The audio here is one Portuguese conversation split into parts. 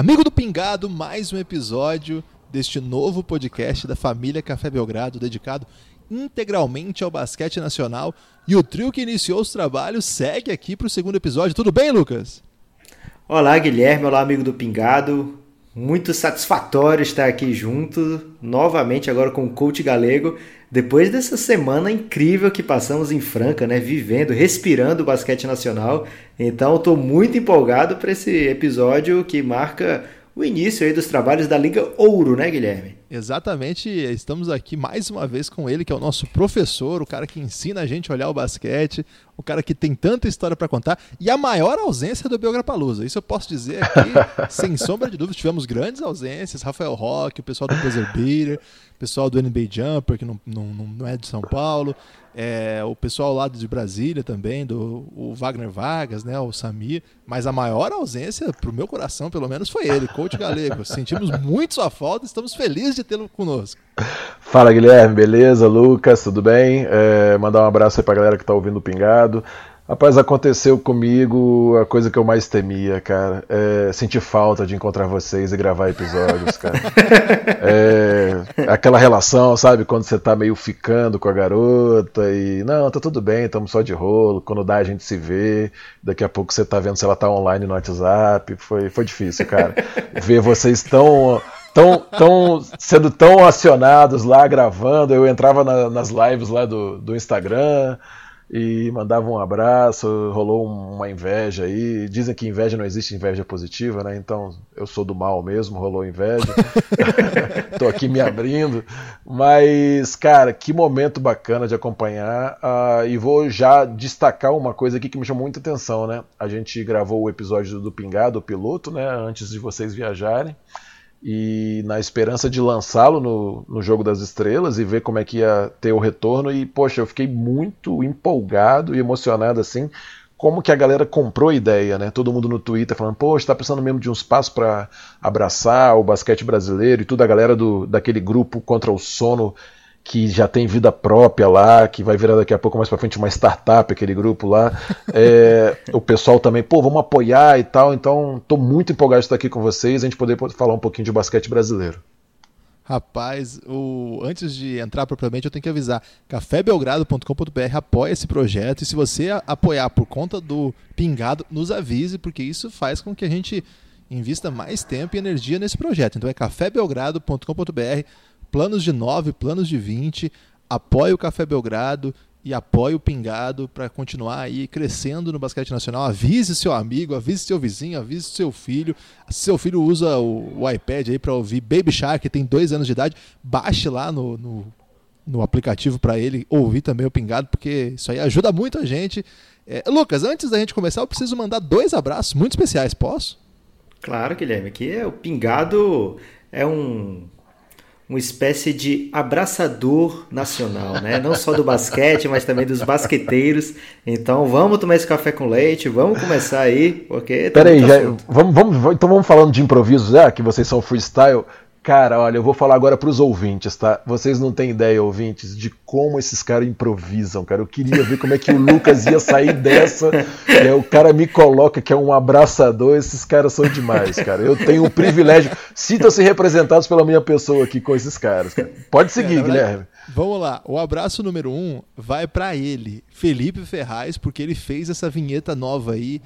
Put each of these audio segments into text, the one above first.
Amigo do Pingado, mais um episódio deste novo podcast da família Café Belgrado, dedicado integralmente ao basquete nacional. E o trio que iniciou os trabalhos segue aqui para o segundo episódio. Tudo bem, Lucas? Olá, Guilherme. Olá, amigo do Pingado. Muito satisfatório estar aqui junto, novamente agora com o coach galego, depois dessa semana incrível que passamos em Franca, né, vivendo, respirando o basquete nacional. Então, estou muito empolgado para esse episódio que marca o início aí dos trabalhos da Liga Ouro, né, Guilherme? Exatamente, estamos aqui mais uma vez com ele, que é o nosso professor, o cara que ensina a gente a olhar o basquete, o cara que tem tanta história para contar e a maior ausência do Belgrapalusa. Isso eu posso dizer aqui, sem sombra de dúvida. Tivemos grandes ausências: Rafael Roque, o pessoal do Buzzer Beater, o pessoal do NBA Jumper, que não, não, não é de São Paulo, é, o pessoal lá de Brasília também, do o Wagner Vargas, né, o Samir. Mas a maior ausência, pro meu coração pelo menos, foi ele, coach galego. Sentimos muito sua falta, estamos felizes de tê-lo conosco. Fala Guilherme, beleza? Lucas, tudo bem? É, mandar um abraço aí pra galera que tá ouvindo o Pingado. Rapaz, aconteceu comigo a coisa que eu mais temia, cara. É sentir falta de encontrar vocês e gravar episódios, cara. é, aquela relação, sabe? Quando você tá meio ficando com a garota e. Não, tá tudo bem, estamos só de rolo. Quando dá, a gente se vê. Daqui a pouco você tá vendo se ela tá online no WhatsApp. Foi, foi difícil, cara. Ver vocês tão tão, tão sendo tão acionados lá gravando. Eu entrava na, nas lives lá do, do Instagram e mandava um abraço, rolou uma inveja aí. Dizem que inveja não existe inveja positiva, né? Então eu sou do mal mesmo, rolou inveja. Tô aqui me abrindo. Mas, cara, que momento bacana de acompanhar. Uh, e vou já destacar uma coisa aqui que me chamou muita atenção, né? A gente gravou o episódio do Pingado, o piloto, né? Antes de vocês viajarem e na esperança de lançá-lo no, no Jogo das Estrelas e ver como é que ia ter o retorno. E, poxa, eu fiquei muito empolgado e emocionado assim. Como que a galera comprou a ideia, né? Todo mundo no Twitter falando, poxa, tá precisando mesmo de uns passos para abraçar o basquete brasileiro e tudo. A galera do, daquele grupo contra o sono que já tem vida própria lá, que vai virar daqui a pouco mais para frente uma startup, aquele grupo lá. É, o pessoal também, pô, vamos apoiar e tal. Então, estou muito empolgado de estar aqui com vocês, a gente poder falar um pouquinho de basquete brasileiro. Rapaz, o... antes de entrar propriamente, eu tenho que avisar: cafébelgrado.com.br apoia esse projeto. E se você apoiar por conta do pingado, nos avise, porque isso faz com que a gente invista mais tempo e energia nesse projeto. Então é cafébelgrado.com.br planos de 9, planos de 20, apoie o Café Belgrado e apoie o Pingado para continuar aí crescendo no basquete nacional. Avise seu amigo, avise seu vizinho, avise seu filho. Se seu filho usa o, o iPad aí para ouvir Baby Shark, que tem dois anos de idade, baixe lá no, no, no aplicativo para ele ouvir também o Pingado, porque isso aí ajuda muito a gente. É, Lucas, antes da gente começar, eu preciso mandar dois abraços muito especiais, posso? Claro, Guilherme. Aqui é o Pingado é um uma espécie de abraçador nacional, né? Não só do basquete, mas também dos basqueteiros. Então vamos tomar esse café com leite, vamos começar aí, porque. Peraí, já, vamos, vamos, então vamos falando de improviso já, que vocês são freestyle. Cara, olha, eu vou falar agora para os ouvintes, tá? Vocês não têm ideia, ouvintes, de como esses caras improvisam, cara. Eu queria ver como é que o Lucas ia sair dessa. E aí o cara me coloca que é um abraçador. Esses caras são demais, cara. Eu tenho o privilégio. Sintam-se representados pela minha pessoa aqui com esses caras. Cara. Pode seguir, é, Guilherme. Vamos lá. O abraço número um vai para ele, Felipe Ferraz, porque ele fez essa vinheta nova aí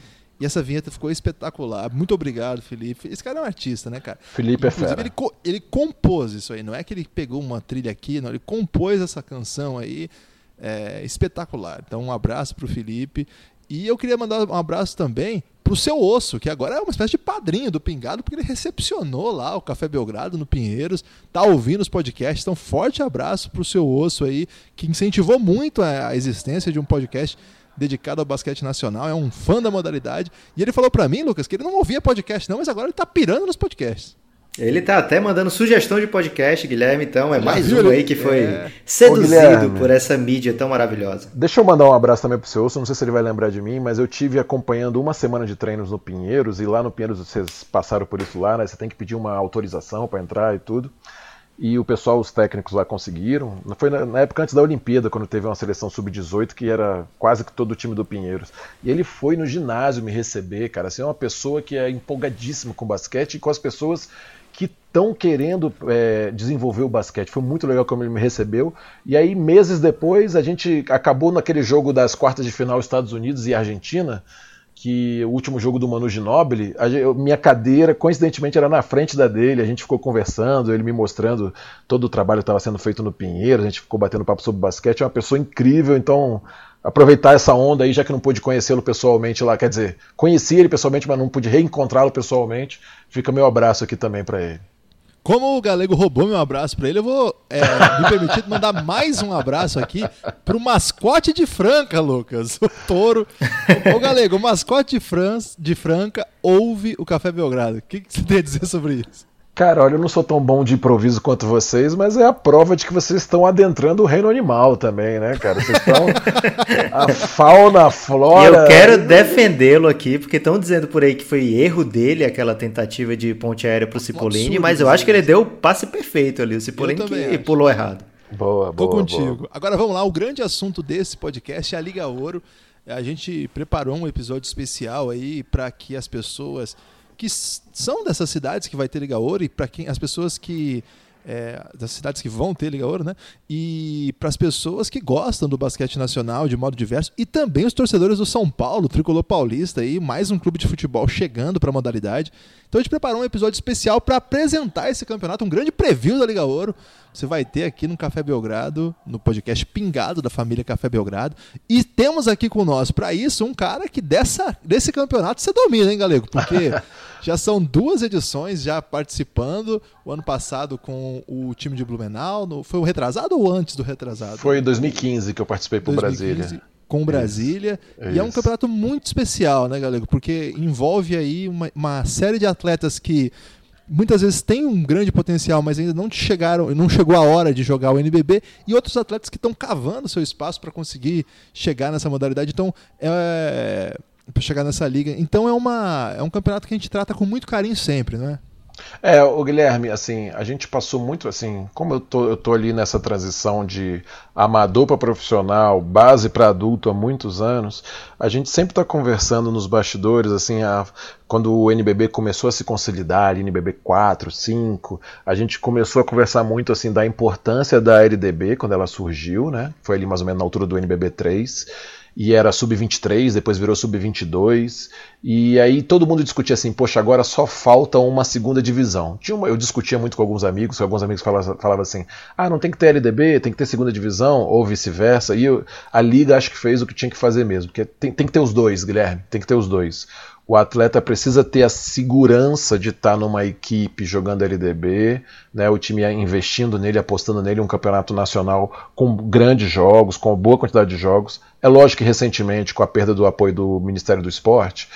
e essa vinheta ficou espetacular. Muito obrigado, Felipe. Esse cara é um artista, né, cara? Felipe Inclusive, é fera. Ele, ele compôs isso aí. Não é que ele pegou uma trilha aqui, não. Ele compôs essa canção aí. É, espetacular. Então, um abraço pro Felipe. E eu queria mandar um abraço também pro seu osso, que agora é uma espécie de padrinho do Pingado, porque ele recepcionou lá o Café Belgrado no Pinheiros, tá ouvindo os podcasts. Então, forte abraço pro seu osso aí, que incentivou muito a existência de um podcast dedicado ao basquete nacional, é um fã da modalidade. E ele falou para mim, Lucas, que ele não ouvia podcast não, mas agora ele tá pirando nos podcasts. Ele tá até mandando sugestão de podcast, Guilherme, então é mais um aí que foi é... seduzido Ô, por essa mídia tão maravilhosa. Deixa eu mandar um abraço também pro seu Wilson, não sei se ele vai lembrar de mim, mas eu tive acompanhando uma semana de treinos no Pinheiros, e lá no Pinheiros vocês passaram por isso lá, né? Você tem que pedir uma autorização para entrar e tudo. E o pessoal, os técnicos lá conseguiram. Foi na, na época antes da Olimpíada, quando teve uma seleção sub-18 que era quase que todo o time do Pinheiros. E ele foi no ginásio me receber, cara. Assim, é uma pessoa que é empolgadíssima com basquete e com as pessoas que estão querendo é, desenvolver o basquete. Foi muito legal como ele me recebeu. E aí, meses depois, a gente acabou naquele jogo das quartas de final Estados Unidos e Argentina que o último jogo do Manu Ginóbili, a, minha cadeira, coincidentemente, era na frente da dele, a gente ficou conversando, ele me mostrando todo o trabalho que estava sendo feito no Pinheiro, a gente ficou batendo papo sobre basquete, é uma pessoa incrível, então aproveitar essa onda aí, já que não pude conhecê-lo pessoalmente lá, quer dizer, conheci ele pessoalmente, mas não pude reencontrá-lo pessoalmente, fica meu abraço aqui também para ele. Como o Galego roubou meu abraço para ele, eu vou é, me permitir mandar mais um abraço aqui pro mascote de Franca, Lucas. O touro. Ô, Galego, o mascote de, Fran de Franca ouve o Café Belgrado. O que, que você tem a dizer sobre isso? Cara, olha, eu não sou tão bom de improviso quanto vocês, mas é a prova de que vocês estão adentrando o reino animal também, né, cara? Vocês estão. a fauna, a flora. E eu quero defendê-lo aqui, porque estão dizendo por aí que foi erro dele aquela tentativa de ponte aérea pro Cipollini, mas eu acho que ele deu o passe perfeito ali. O Cipollini que acho. pulou errado. Boa, boa. Tô contigo. Boa. Agora vamos lá, o grande assunto desse podcast é a Liga Ouro. A gente preparou um episódio especial aí para que as pessoas que são dessas cidades que vai ter Liga Ouro e para quem as pessoas que é, das cidades que vão ter Liga Ouro, né? E para as pessoas que gostam do basquete nacional de modo diverso e também os torcedores do São Paulo, tricolor paulista aí, mais um clube de futebol chegando para a modalidade. Então a gente preparou um episódio especial para apresentar esse campeonato, um grande preview da Liga Ouro. Você vai ter aqui no Café Belgrado, no podcast Pingado da família Café Belgrado. E temos aqui com nós, para isso, um cara que dessa, desse campeonato você domina, hein, Galego? Porque já são duas edições já participando. O ano passado com o time de Blumenau. No, foi o retrasado ou antes do retrasado? Foi em 2015 que eu participei por 2015. Brasília com Brasília. Isso, e é um campeonato muito especial, né, Galego? Porque envolve aí uma, uma, série de atletas que muitas vezes têm um grande potencial, mas ainda não chegaram, não chegou a hora de jogar o NBB, e outros atletas que estão cavando seu espaço para conseguir chegar nessa modalidade. Então, é para chegar nessa liga. Então é uma é um campeonato que a gente trata com muito carinho sempre, né? É, o Guilherme, assim, a gente passou muito assim, como eu tô, eu tô ali nessa transição de amador para profissional, base para adulto há muitos anos, a gente sempre está conversando nos bastidores, assim, a, quando o NBB começou a se consolidar, NBB 4, 5, a gente começou a conversar muito assim da importância da LDB quando ela surgiu, né? Foi ali mais ou menos na altura do NBB 3 e era sub-23, depois virou sub-22, e aí todo mundo discutia assim, poxa, agora só falta uma segunda divisão. Tinha uma, eu discutia muito com alguns amigos, alguns amigos falavam, falavam assim, ah, não tem que ter LDB, tem que ter segunda divisão, ou vice-versa, e eu, a Liga acho que fez o que tinha que fazer mesmo, porque tem, tem que ter os dois, Guilherme, tem que ter os dois. O atleta precisa ter a segurança de estar numa equipe jogando LDB, né, o time investindo nele, apostando nele, um campeonato nacional com grandes jogos, com boa quantidade de jogos. É lógico que recentemente, com a perda do apoio do Ministério do Esporte,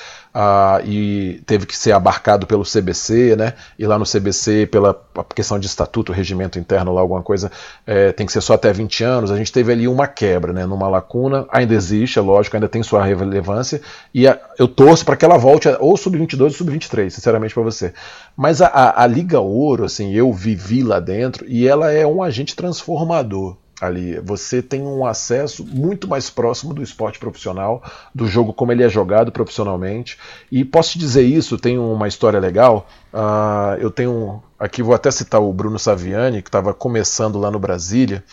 ah, e teve que ser abarcado pelo CBC, né? E lá no CBC, pela questão de estatuto, regimento interno, lá alguma coisa, é, tem que ser só até 20 anos. A gente teve ali uma quebra, né? Numa lacuna, ainda existe, é lógico, ainda tem sua relevância, e a, eu torço para que ela volte ou sub-22 ou sub-23, sinceramente para você. Mas a, a, a Liga Ouro, assim, eu vivi lá dentro e ela é um agente transformador ali. Você tem um acesso muito mais próximo do esporte profissional, do jogo como ele é jogado profissionalmente. E posso te dizer isso, tem uma história legal. Uh, eu tenho. Aqui vou até citar o Bruno Saviani, que estava começando lá no Brasília,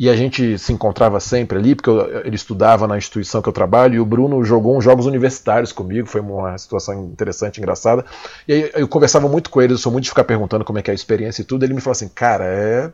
e a gente se encontrava sempre ali, porque eu, ele estudava na instituição que eu trabalho, e o Bruno jogou uns jogos universitários comigo, foi uma situação interessante, engraçada. E aí eu conversava muito com ele, eu sou muito de ficar perguntando como é que é a experiência e tudo. Ele me falou assim, cara, é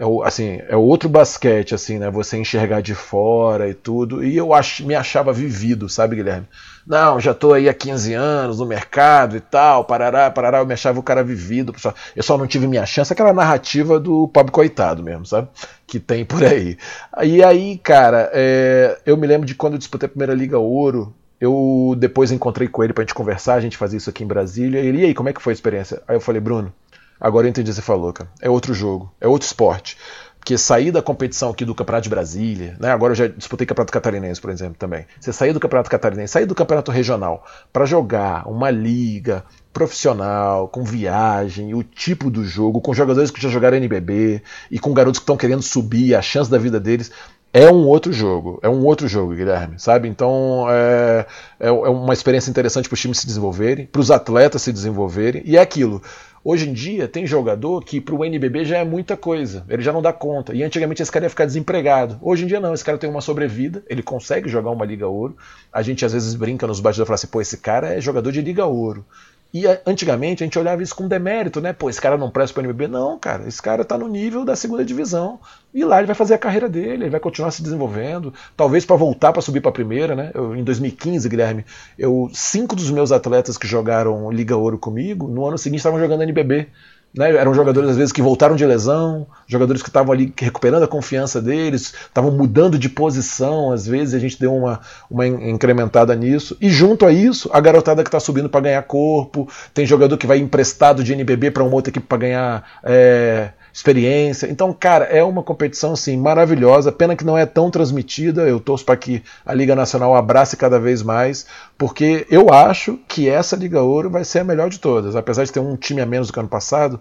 é o, assim, é outro basquete, assim, né? Você enxergar de fora e tudo. E eu ach, me achava vivido, sabe, Guilherme? Não, já tô aí há 15 anos no mercado e tal, parará, parará. Eu me achava o cara vivido. Eu só não tive minha chance. Aquela narrativa do pobre coitado mesmo, sabe? Que tem por aí. E aí, cara, é, eu me lembro de quando eu disputei a primeira Liga Ouro. Eu depois encontrei com ele pra gente conversar, a gente fazia isso aqui em Brasília. Ele, e aí, como é que foi a experiência? Aí eu falei, Bruno, Agora eu entendi o que você falou, cara. É outro jogo, é outro esporte. Porque sair da competição aqui do Campeonato de Brasília, né? agora eu já disputei Campeonato Catarinense, por exemplo, também. Você sair do Campeonato Catarinense, sair do Campeonato Regional para jogar uma liga profissional, com viagem, o tipo do jogo, com jogadores que já jogaram NBB e com garotos que estão querendo subir, a chance da vida deles é um outro jogo, é um outro jogo, Guilherme, sabe? Então é, é, é uma experiência interessante para os times se desenvolverem, para os atletas se desenvolverem, e é aquilo. Hoje em dia tem jogador que para o NBB já é muita coisa, ele já não dá conta. E antigamente esse cara ia ficar desempregado. Hoje em dia não, esse cara tem uma sobrevida, ele consegue jogar uma Liga Ouro. A gente às vezes brinca nos bastidores e fala assim: pô, esse cara é jogador de Liga Ouro. E antigamente a gente olhava isso com demérito, né? Pô, esse cara não presta para o NBB. Não, cara, esse cara está no nível da segunda divisão. E lá ele vai fazer a carreira dele, ele vai continuar se desenvolvendo. Talvez para voltar para subir para a primeira, né? Eu, em 2015, Guilherme, eu cinco dos meus atletas que jogaram Liga Ouro comigo, no ano seguinte estavam jogando NBB. Né? Eram jogadores, às vezes, que voltaram de lesão, jogadores que estavam ali recuperando a confiança deles, estavam mudando de posição, às vezes, a gente deu uma, uma incrementada nisso. E junto a isso, a garotada que está subindo para ganhar corpo, tem jogador que vai emprestado de NBB para uma outra equipe para ganhar. É, experiência. Então, cara, é uma competição assim maravilhosa. Pena que não é tão transmitida. Eu torço para que a Liga Nacional abrace cada vez mais, porque eu acho que essa Liga Ouro vai ser a melhor de todas. Apesar de ter um time a menos do que ano passado,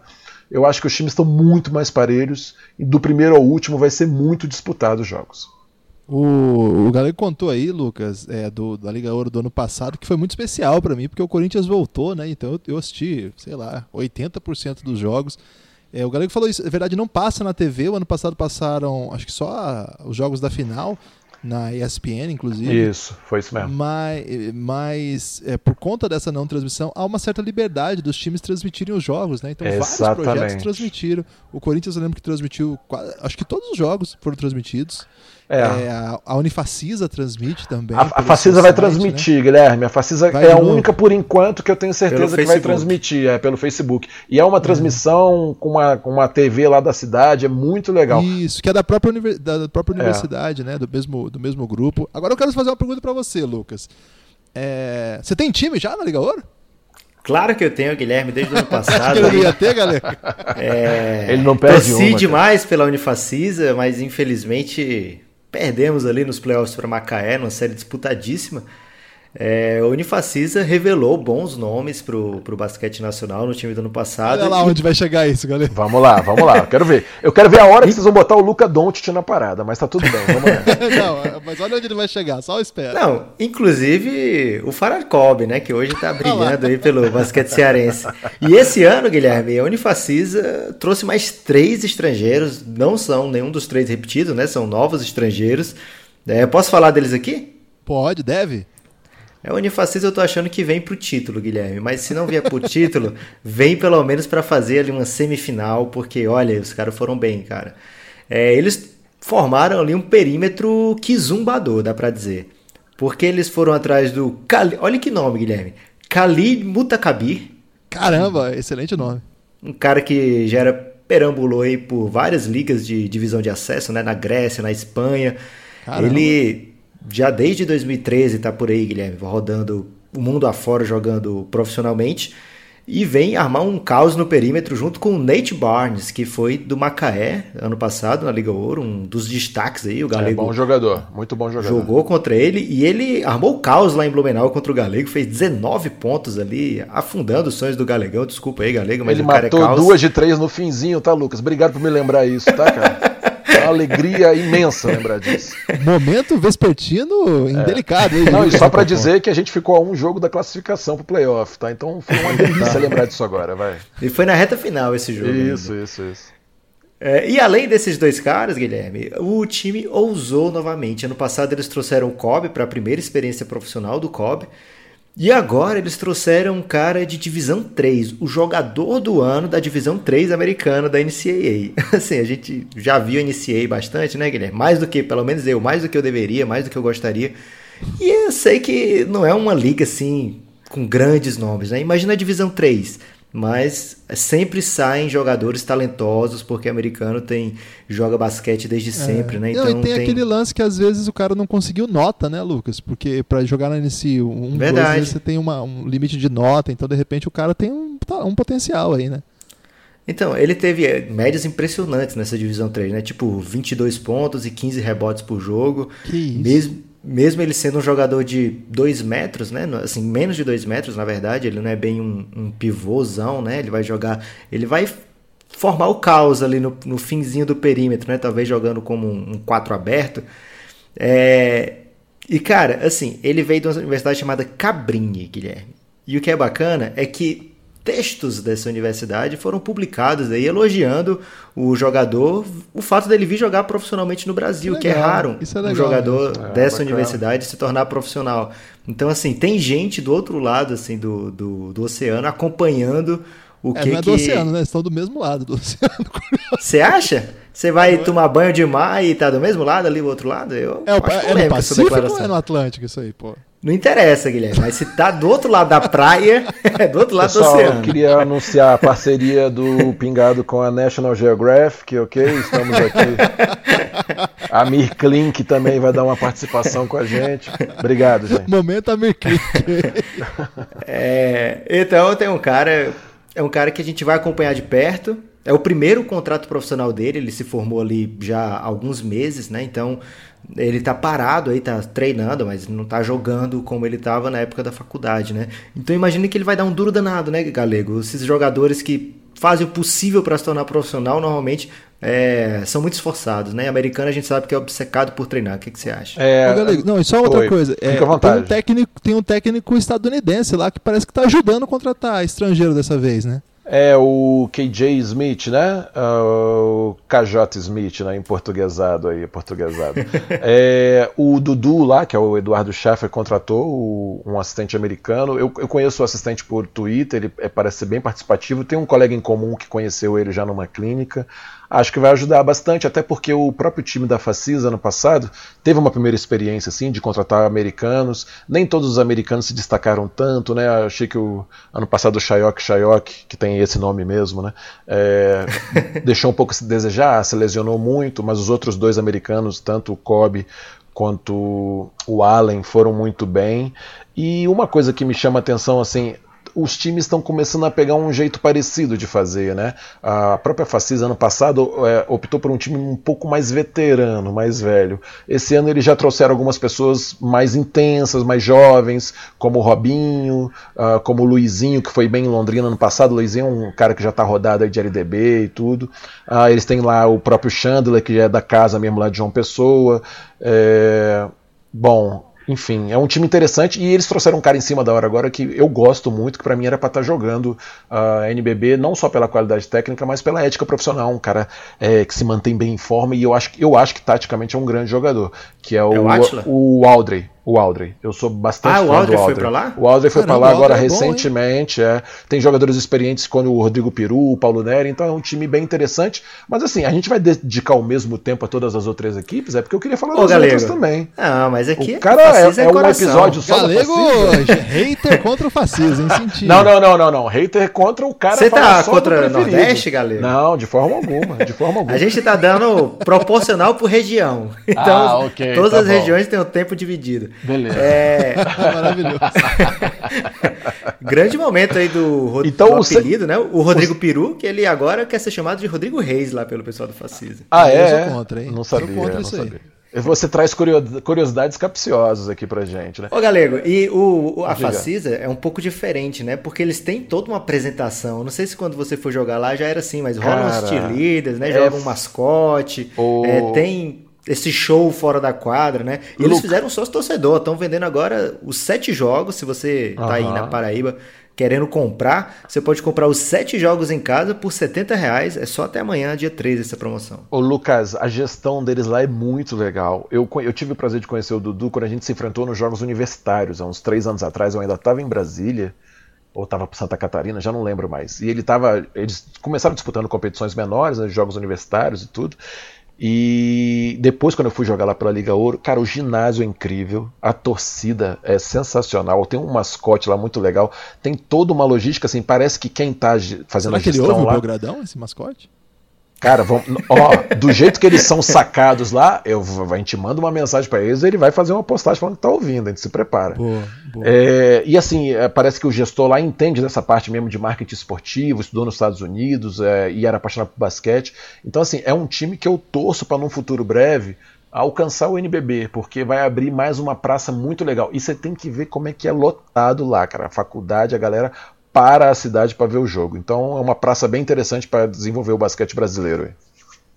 eu acho que os times estão muito mais parelhos e do primeiro ao último vai ser muito disputado os jogos. O, o Galego contou aí, Lucas, é, do, da Liga Ouro do ano passado, que foi muito especial para mim, porque o Corinthians voltou, né? Então eu, eu assisti, sei lá, 80% dos jogos. É, o Galego falou isso, na verdade não passa na TV, o ano passado passaram, acho que só os jogos da final, na ESPN, inclusive. Isso, foi isso mesmo. Mas, mas é, por conta dessa não transmissão, há uma certa liberdade dos times transmitirem os jogos, né? Então Exatamente. vários projetos transmitiram. O Corinthians eu lembro que transmitiu, acho que todos os jogos foram transmitidos. É. É, a, a Unifacisa transmite também. A, a Facisa vai site, transmitir, né? Guilherme. A Facisa vai é a única por enquanto que eu tenho certeza que vai transmitir, é pelo Facebook. E é uma transmissão com, uma, com uma TV lá da cidade, é muito legal. Isso, que é da própria, da própria é. universidade, né? Do mesmo, do mesmo grupo. Agora eu quero fazer uma pergunta para você, Lucas. É, você tem time já na Liga Ouro? Claro que eu tenho, Guilherme, desde o ano passado. que ele ia ter, galera? É, ele não perde Torci uma, demais pela Unifacisa, mas infelizmente perdemos ali nos playoffs para Macaé, numa série disputadíssima. É, o Unifacisa revelou bons nomes pro, pro basquete nacional no time do ano passado. Olha lá onde vai chegar isso, galera. Vamos lá, vamos lá. quero ver. Eu quero ver a hora que vocês vão botar o Luca Doncic na parada, mas tá tudo bem, vamos lá. Não, mas olha onde ele vai chegar, só espera. Não, inclusive o Fararcob, né, que hoje tá brilhando aí pelo basquete cearense. E esse ano, Guilherme, a Unifacisa trouxe mais três estrangeiros, não são nenhum dos três repetidos, né, são novos estrangeiros. É, posso falar deles aqui? Pode, deve. É, o Unifacisa eu tô achando que vem pro título, Guilherme. Mas se não vier pro título, vem pelo menos para fazer ali uma semifinal, porque olha, os caras foram bem, cara. É, eles formaram ali um perímetro quizumbador, dá pra dizer. Porque eles foram atrás do. Kali... Olha que nome, Guilherme. Khalid Mutakabir. Caramba, excelente nome. Um cara que já era perambulou aí por várias ligas de divisão de acesso, né? Na Grécia, na Espanha. Caramba. Ele já desde 2013 está por aí, Guilherme, rodando o mundo afora jogando profissionalmente e vem armar um caos no perímetro junto com o Nate Barnes, que foi do Macaé ano passado na Liga Ouro, um dos destaques aí, o é, Galego. É bom jogador, muito bom jogador. Jogou contra ele e ele armou o caos lá em Blumenau contra o Galego, fez 19 pontos ali, afundando os sonhos do Galegão. Desculpa aí, Galego, mas ele o cara matou é caos. duas de três no finzinho, tá, Lucas? Obrigado por me lembrar isso, tá, cara? uma alegria imensa lembrar disso. Momento vespertino indelicado. É. Não, e só para dizer que a gente ficou a um jogo da classificação pro playoff, tá? Então foi uma delícia tá. lembrar disso agora, vai. E foi na reta final esse jogo. Isso, ainda. isso, isso. É, e além desses dois caras, Guilherme, o time ousou novamente. Ano passado eles trouxeram o Kobe para a primeira experiência profissional do Kobe. E agora eles trouxeram um cara de divisão 3, o jogador do ano da divisão 3 americana da NCAA. Assim, a gente já viu a NCAA bastante, né, Guilherme? Mais do que, pelo menos eu, mais do que eu deveria, mais do que eu gostaria. E eu sei que não é uma liga assim com grandes nomes, né? Imagina a divisão 3 mas sempre saem jogadores talentosos porque americano tem joga basquete desde é. sempre, né? Então não, e tem, tem, aquele lance que às vezes o cara não conseguiu nota, né, Lucas? Porque para jogar na NC 1, Verdade. Dois, você tem uma, um limite de nota, então de repente o cara tem um, um potencial aí, né? Então, ele teve eh, médias impressionantes nessa divisão 3, né? Tipo, 22 pontos e 15 rebotes por jogo. Que isso. Mesmo, mesmo ele sendo um jogador de 2 metros, né? Assim, menos de 2 metros, na verdade. Ele não é bem um, um pivôzão, né? Ele vai jogar... Ele vai formar o caos ali no, no finzinho do perímetro, né? Talvez jogando como um 4 aberto. É... E, cara, assim, ele veio de uma universidade chamada Cabrini, Guilherme. E o que é bacana é que textos dessa universidade foram publicados aí elogiando o jogador, o fato dele vir jogar profissionalmente no Brasil, é que é legal, raro isso é um legal, jogador né? É, dessa bacana. universidade se tornar profissional. Então, assim, tem gente do outro lado assim do, do, do oceano acompanhando o É, que não é que... do oceano, né? Estão do mesmo lado do oceano. Você acha? Você vai tomar banho de mar e tá do mesmo lado ali, o outro lado? Eu É, o, acho é no Pacífico ou é no Atlântico isso aí, pô? Não interessa, Guilherme, mas se tá do outro lado da praia, é do outro lado do Pessoal, oceano. eu queria anunciar a parceria do Pingado com a National Geographic, ok? Estamos aqui. A Mir Klink também vai dar uma participação com a gente. Obrigado, gente. Momento Amir Klink. É, então tem um cara, é um cara que a gente vai acompanhar de perto. É o primeiro contrato profissional dele, ele se formou ali já há alguns meses, né? Então ele tá parado aí, tá treinando, mas não tá jogando como ele tava na época da faculdade, né? Então imagina que ele vai dar um duro danado, né, Galego? Esses jogadores que fazem o possível para se tornar profissional normalmente é, são muito esforçados, né? Americano a gente sabe que é obcecado por treinar. O que, que você acha? É, Ô, Galego, não, e só outra Oi, coisa. É, tem, um técnico, tem um técnico estadunidense lá que parece que tá ajudando a contratar estrangeiro dessa vez, né? É o KJ Smith, né? Ah, O KJ Smith, né? Em portuguesado aí, portuguesado. é, o Dudu lá, que é o Eduardo Schaffer, contratou um assistente americano. Eu, eu conheço o assistente por Twitter, ele é, parece ser bem participativo. Tem um colega em comum que conheceu ele já numa clínica. Acho que vai ajudar bastante, até porque o próprio time da Facis ano passado teve uma primeira experiência assim de contratar americanos. Nem todos os americanos se destacaram tanto, né? Achei que o ano passado o Shayok Shayok, que tem esse nome mesmo, né? é, deixou um pouco a se desejar, se lesionou muito, mas os outros dois americanos, tanto o Kobe quanto o Allen, foram muito bem. E uma coisa que me chama a atenção assim, os times estão começando a pegar um jeito parecido de fazer, né? A própria Facis ano passado é, optou por um time um pouco mais veterano, mais velho. Esse ano eles já trouxeram algumas pessoas mais intensas, mais jovens, como o Robinho, ah, como o Luizinho, que foi bem em Londrina ano passado. O Luizinho é um cara que já está rodado aí de LDB e tudo. Ah, eles têm lá o próprio Chandler, que é da casa mesmo lá de João Pessoa. É, Bom, enfim, é um time interessante e eles trouxeram um cara em cima da hora agora que eu gosto muito, que pra mim era pra estar jogando a NBB não só pela qualidade técnica, mas pela ética profissional, um cara é, que se mantém bem em forma e eu acho, eu acho que taticamente é um grande jogador, que é o, É o o Aldrey. O Aldrey. Eu sou bastante Ah, o fã Aldrey do foi Aldrey. pra lá? O Aldrey foi Caramba, pra lá o agora é bom, recentemente. é. Tem jogadores experientes como o Rodrigo Peru, o Paulo Neri, então é um time bem interessante. Mas assim, a gente vai dedicar o mesmo tempo a todas as outras equipes, é porque eu queria falar Ô, das Galego. outras também. Não, mas aqui O cara é, Facis é um episódio só da Galego, Facisa. hater contra o fascismo, hein? Senti. Não, não, não, não, não. Hater contra o cara. Você tá contra o. Nordeste, Galego? Não, de forma alguma, de forma alguma. A gente tá dando proporcional por região. Então, Ah, ok, todas tá as bom. regiões têm o tempo dividido. Beleza. É, Maravilhoso. grande momento aí do, Ro- Então, do o apelido, né? O Rodrigo Peru, que ele agora quer ser chamado de Rodrigo Reis lá pelo pessoal do Fascismo. Ah, Eu é? sou contra, hein? Não Sou sabia, contra não isso aí. sabia. Você traz curio- curiosidades capciosas aqui pra gente, né? Ô, Galego, e o, o- a. Facisa é um pouco diferente, né? Porque eles têm toda uma apresentação. Não sei se quando você for jogar lá já era assim, mas rolam os cheerleaders, né? é Joga um mascote, O- é, tem esse show fora da quadra, né? E eles fizeram um sócio torcedor, estão vendendo agora os sete jogos. Se você tá aí na Paraíba querendo comprar, você pode comprar os sete jogos em casa por 70 reais. É só até amanhã, dia 13, essa promoção. Ô Lucas, a gestão deles lá é muito legal. Eu, eu tive o prazer de conhecer o Dudu quando a gente se enfrentou nos Jogos Universitários, há uns três anos atrás. Eu ainda estava em Brasília, ou estava para Santa Catarina, já não lembro mais. E ele tava. Eles começaram disputando competições menores, né, Jogos Universitários e tudo. E depois, quando eu fui jogar lá pela Liga Ouro, cara, o ginásio é incrível, a torcida é sensacional, tem um mascote lá muito legal, tem toda uma logística, assim, parece que quem tá fazendo Será a que ele gestão ouve o lá. Belgradão, esse mascote? Cara, vamos, ó, do jeito que eles são sacados lá, eu, a gente manda uma mensagem para eles, ele vai fazer uma postagem falando que tá ouvindo, a gente se prepara. Boa, boa. É, e assim, é, parece que o gestor lá entende dessa parte mesmo de marketing esportivo, estudou nos Estados Unidos é, e era apaixonado por basquete. Então, assim, é um time que eu torço para num futuro breve alcançar o NBB, porque vai abrir mais uma praça muito legal. E você tem que ver como é que é lotado lá, cara. A faculdade, a galera para a cidade para ver o jogo. Então é uma praça bem interessante para desenvolver o basquete brasileiro.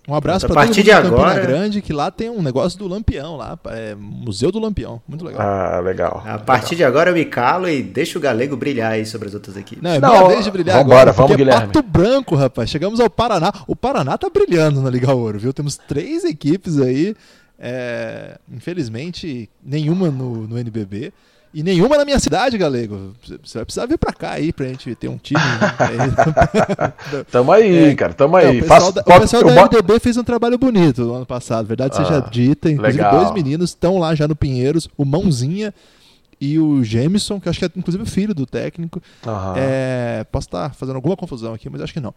Um abraço para todo mundo de agora... Grande, que lá tem um negócio do Lampião, lá, é Museu do Lampião, muito legal. Ah, legal. A partir legal. de agora eu me calo e deixo o Galego brilhar aí sobre as outras equipes. Não, é minha vez de brilhar vambora, agora. Vamos, Guilherme. Pato Branco, rapaz. Chegamos ao Paraná. O Paraná tá brilhando na Liga Ouro, viu? Temos três equipes aí. É... Infelizmente, nenhuma no, no NBB. E nenhuma na minha cidade, galego. Você vai precisar vir pra cá aí pra gente ter um time. tamo aí, é, cara, tamo aí. É, o pessoal, da, o pessoal da MDB fez um trabalho bonito no ano passado, verdade ah, seja dita. Inclusive, legal. dois meninos estão lá já no Pinheiros, o Mãozinha e o Jameson, que acho que é inclusive o filho do técnico. Uhum. É, posso estar fazendo alguma confusão aqui, mas acho que não.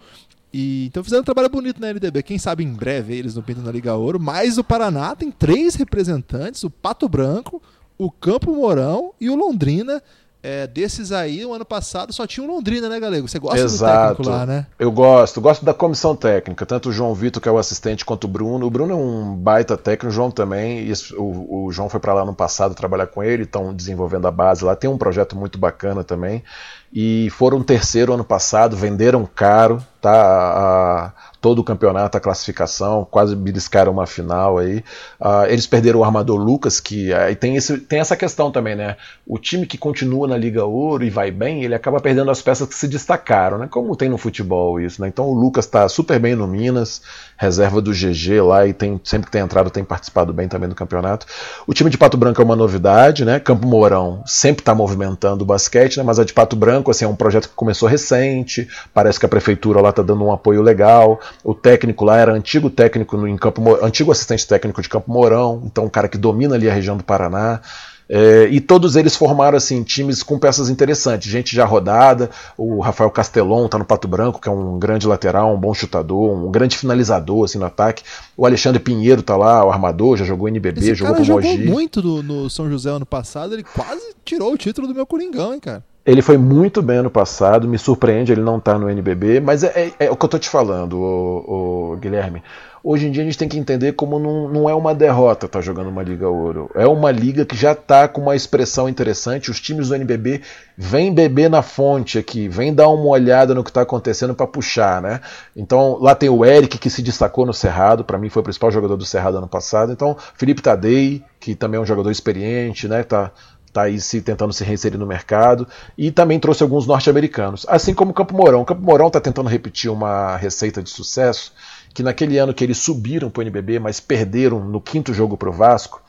E, então fizeram um trabalho bonito na LDB. Quem sabe em breve eles não pintam na Liga Ouro. Mas o Paraná tem três representantes: o Pato Branco, o Campo Mourão e o Londrina. É, desses aí, o ano passado só tinha o Londrina, né, Galego? Você gosta Exato. do técnico lá, né? Eu gosto, gosto da comissão técnica, tanto o João Vitor, que é o assistente, quanto o Bruno. O Bruno é um baita técnico, o João também. o, o João foi para lá no passado trabalhar com ele, estão desenvolvendo a base lá. Tem um projeto muito bacana também. E foram terceiro ano passado, venderam caro, tá? A, todo o campeonato, a classificação, quase beliscaram uma final aí. Uh, eles perderam o armador Lucas, que aí tem, esse, tem essa questão também, né? O time que continua na Liga Ouro e vai bem, ele acaba perdendo as peças que se destacaram, né? Como tem no futebol isso, né? Então o Lucas está super bem no Minas, reserva do GG lá e tem sempre que tem entrado tem participado bem também do campeonato. O time de Pato Branco é uma novidade, né? Campo Mourão sempre está movimentando o basquete, né? Mas a de Pato Branco assim é um projeto que começou recente, parece que a prefeitura lá está dando um apoio legal. O técnico lá era antigo técnico no, em Campo antigo assistente técnico de Campo Mourão, então um cara que domina ali a região do Paraná. É, e todos eles formaram assim times com peças interessantes, gente já rodada. O Rafael Castelon está no Pato Branco, que é um grande lateral, um bom chutador, um grande finalizador assim no ataque. O Alexandre Pinheiro está lá, o armador, já jogou NBB, Esse jogou com o Mogi. jogou muito no, no São José ano passado, ele quase tirou o título do meu Coringão, hein, cara. Ele foi muito bem ano passado, me surpreende ele não estar tá no NBB, mas é, é, é, o que eu estou te falando, o, o, Guilherme. Hoje em dia a gente tem que entender como não, não é uma derrota estar tá jogando uma Liga Ouro. É uma liga que já está com uma expressão interessante. Os times do NBB vêm beber na fonte aqui, vêm dar uma olhada no que está acontecendo para puxar, né? Então lá tem o Eric que se destacou no Cerrado, para mim foi o principal jogador do Cerrado ano passado. Então Felipe Tadei, que também é um jogador experiente, né? Tá está aí se tentando se reinserir no mercado e também trouxe alguns norte-americanos, assim como o Campo Mourão. O Campo Mourão está tentando repetir uma receita de sucesso que naquele ano que eles subiram para o NBB, mas perderam no quinto jogo para o Vasco,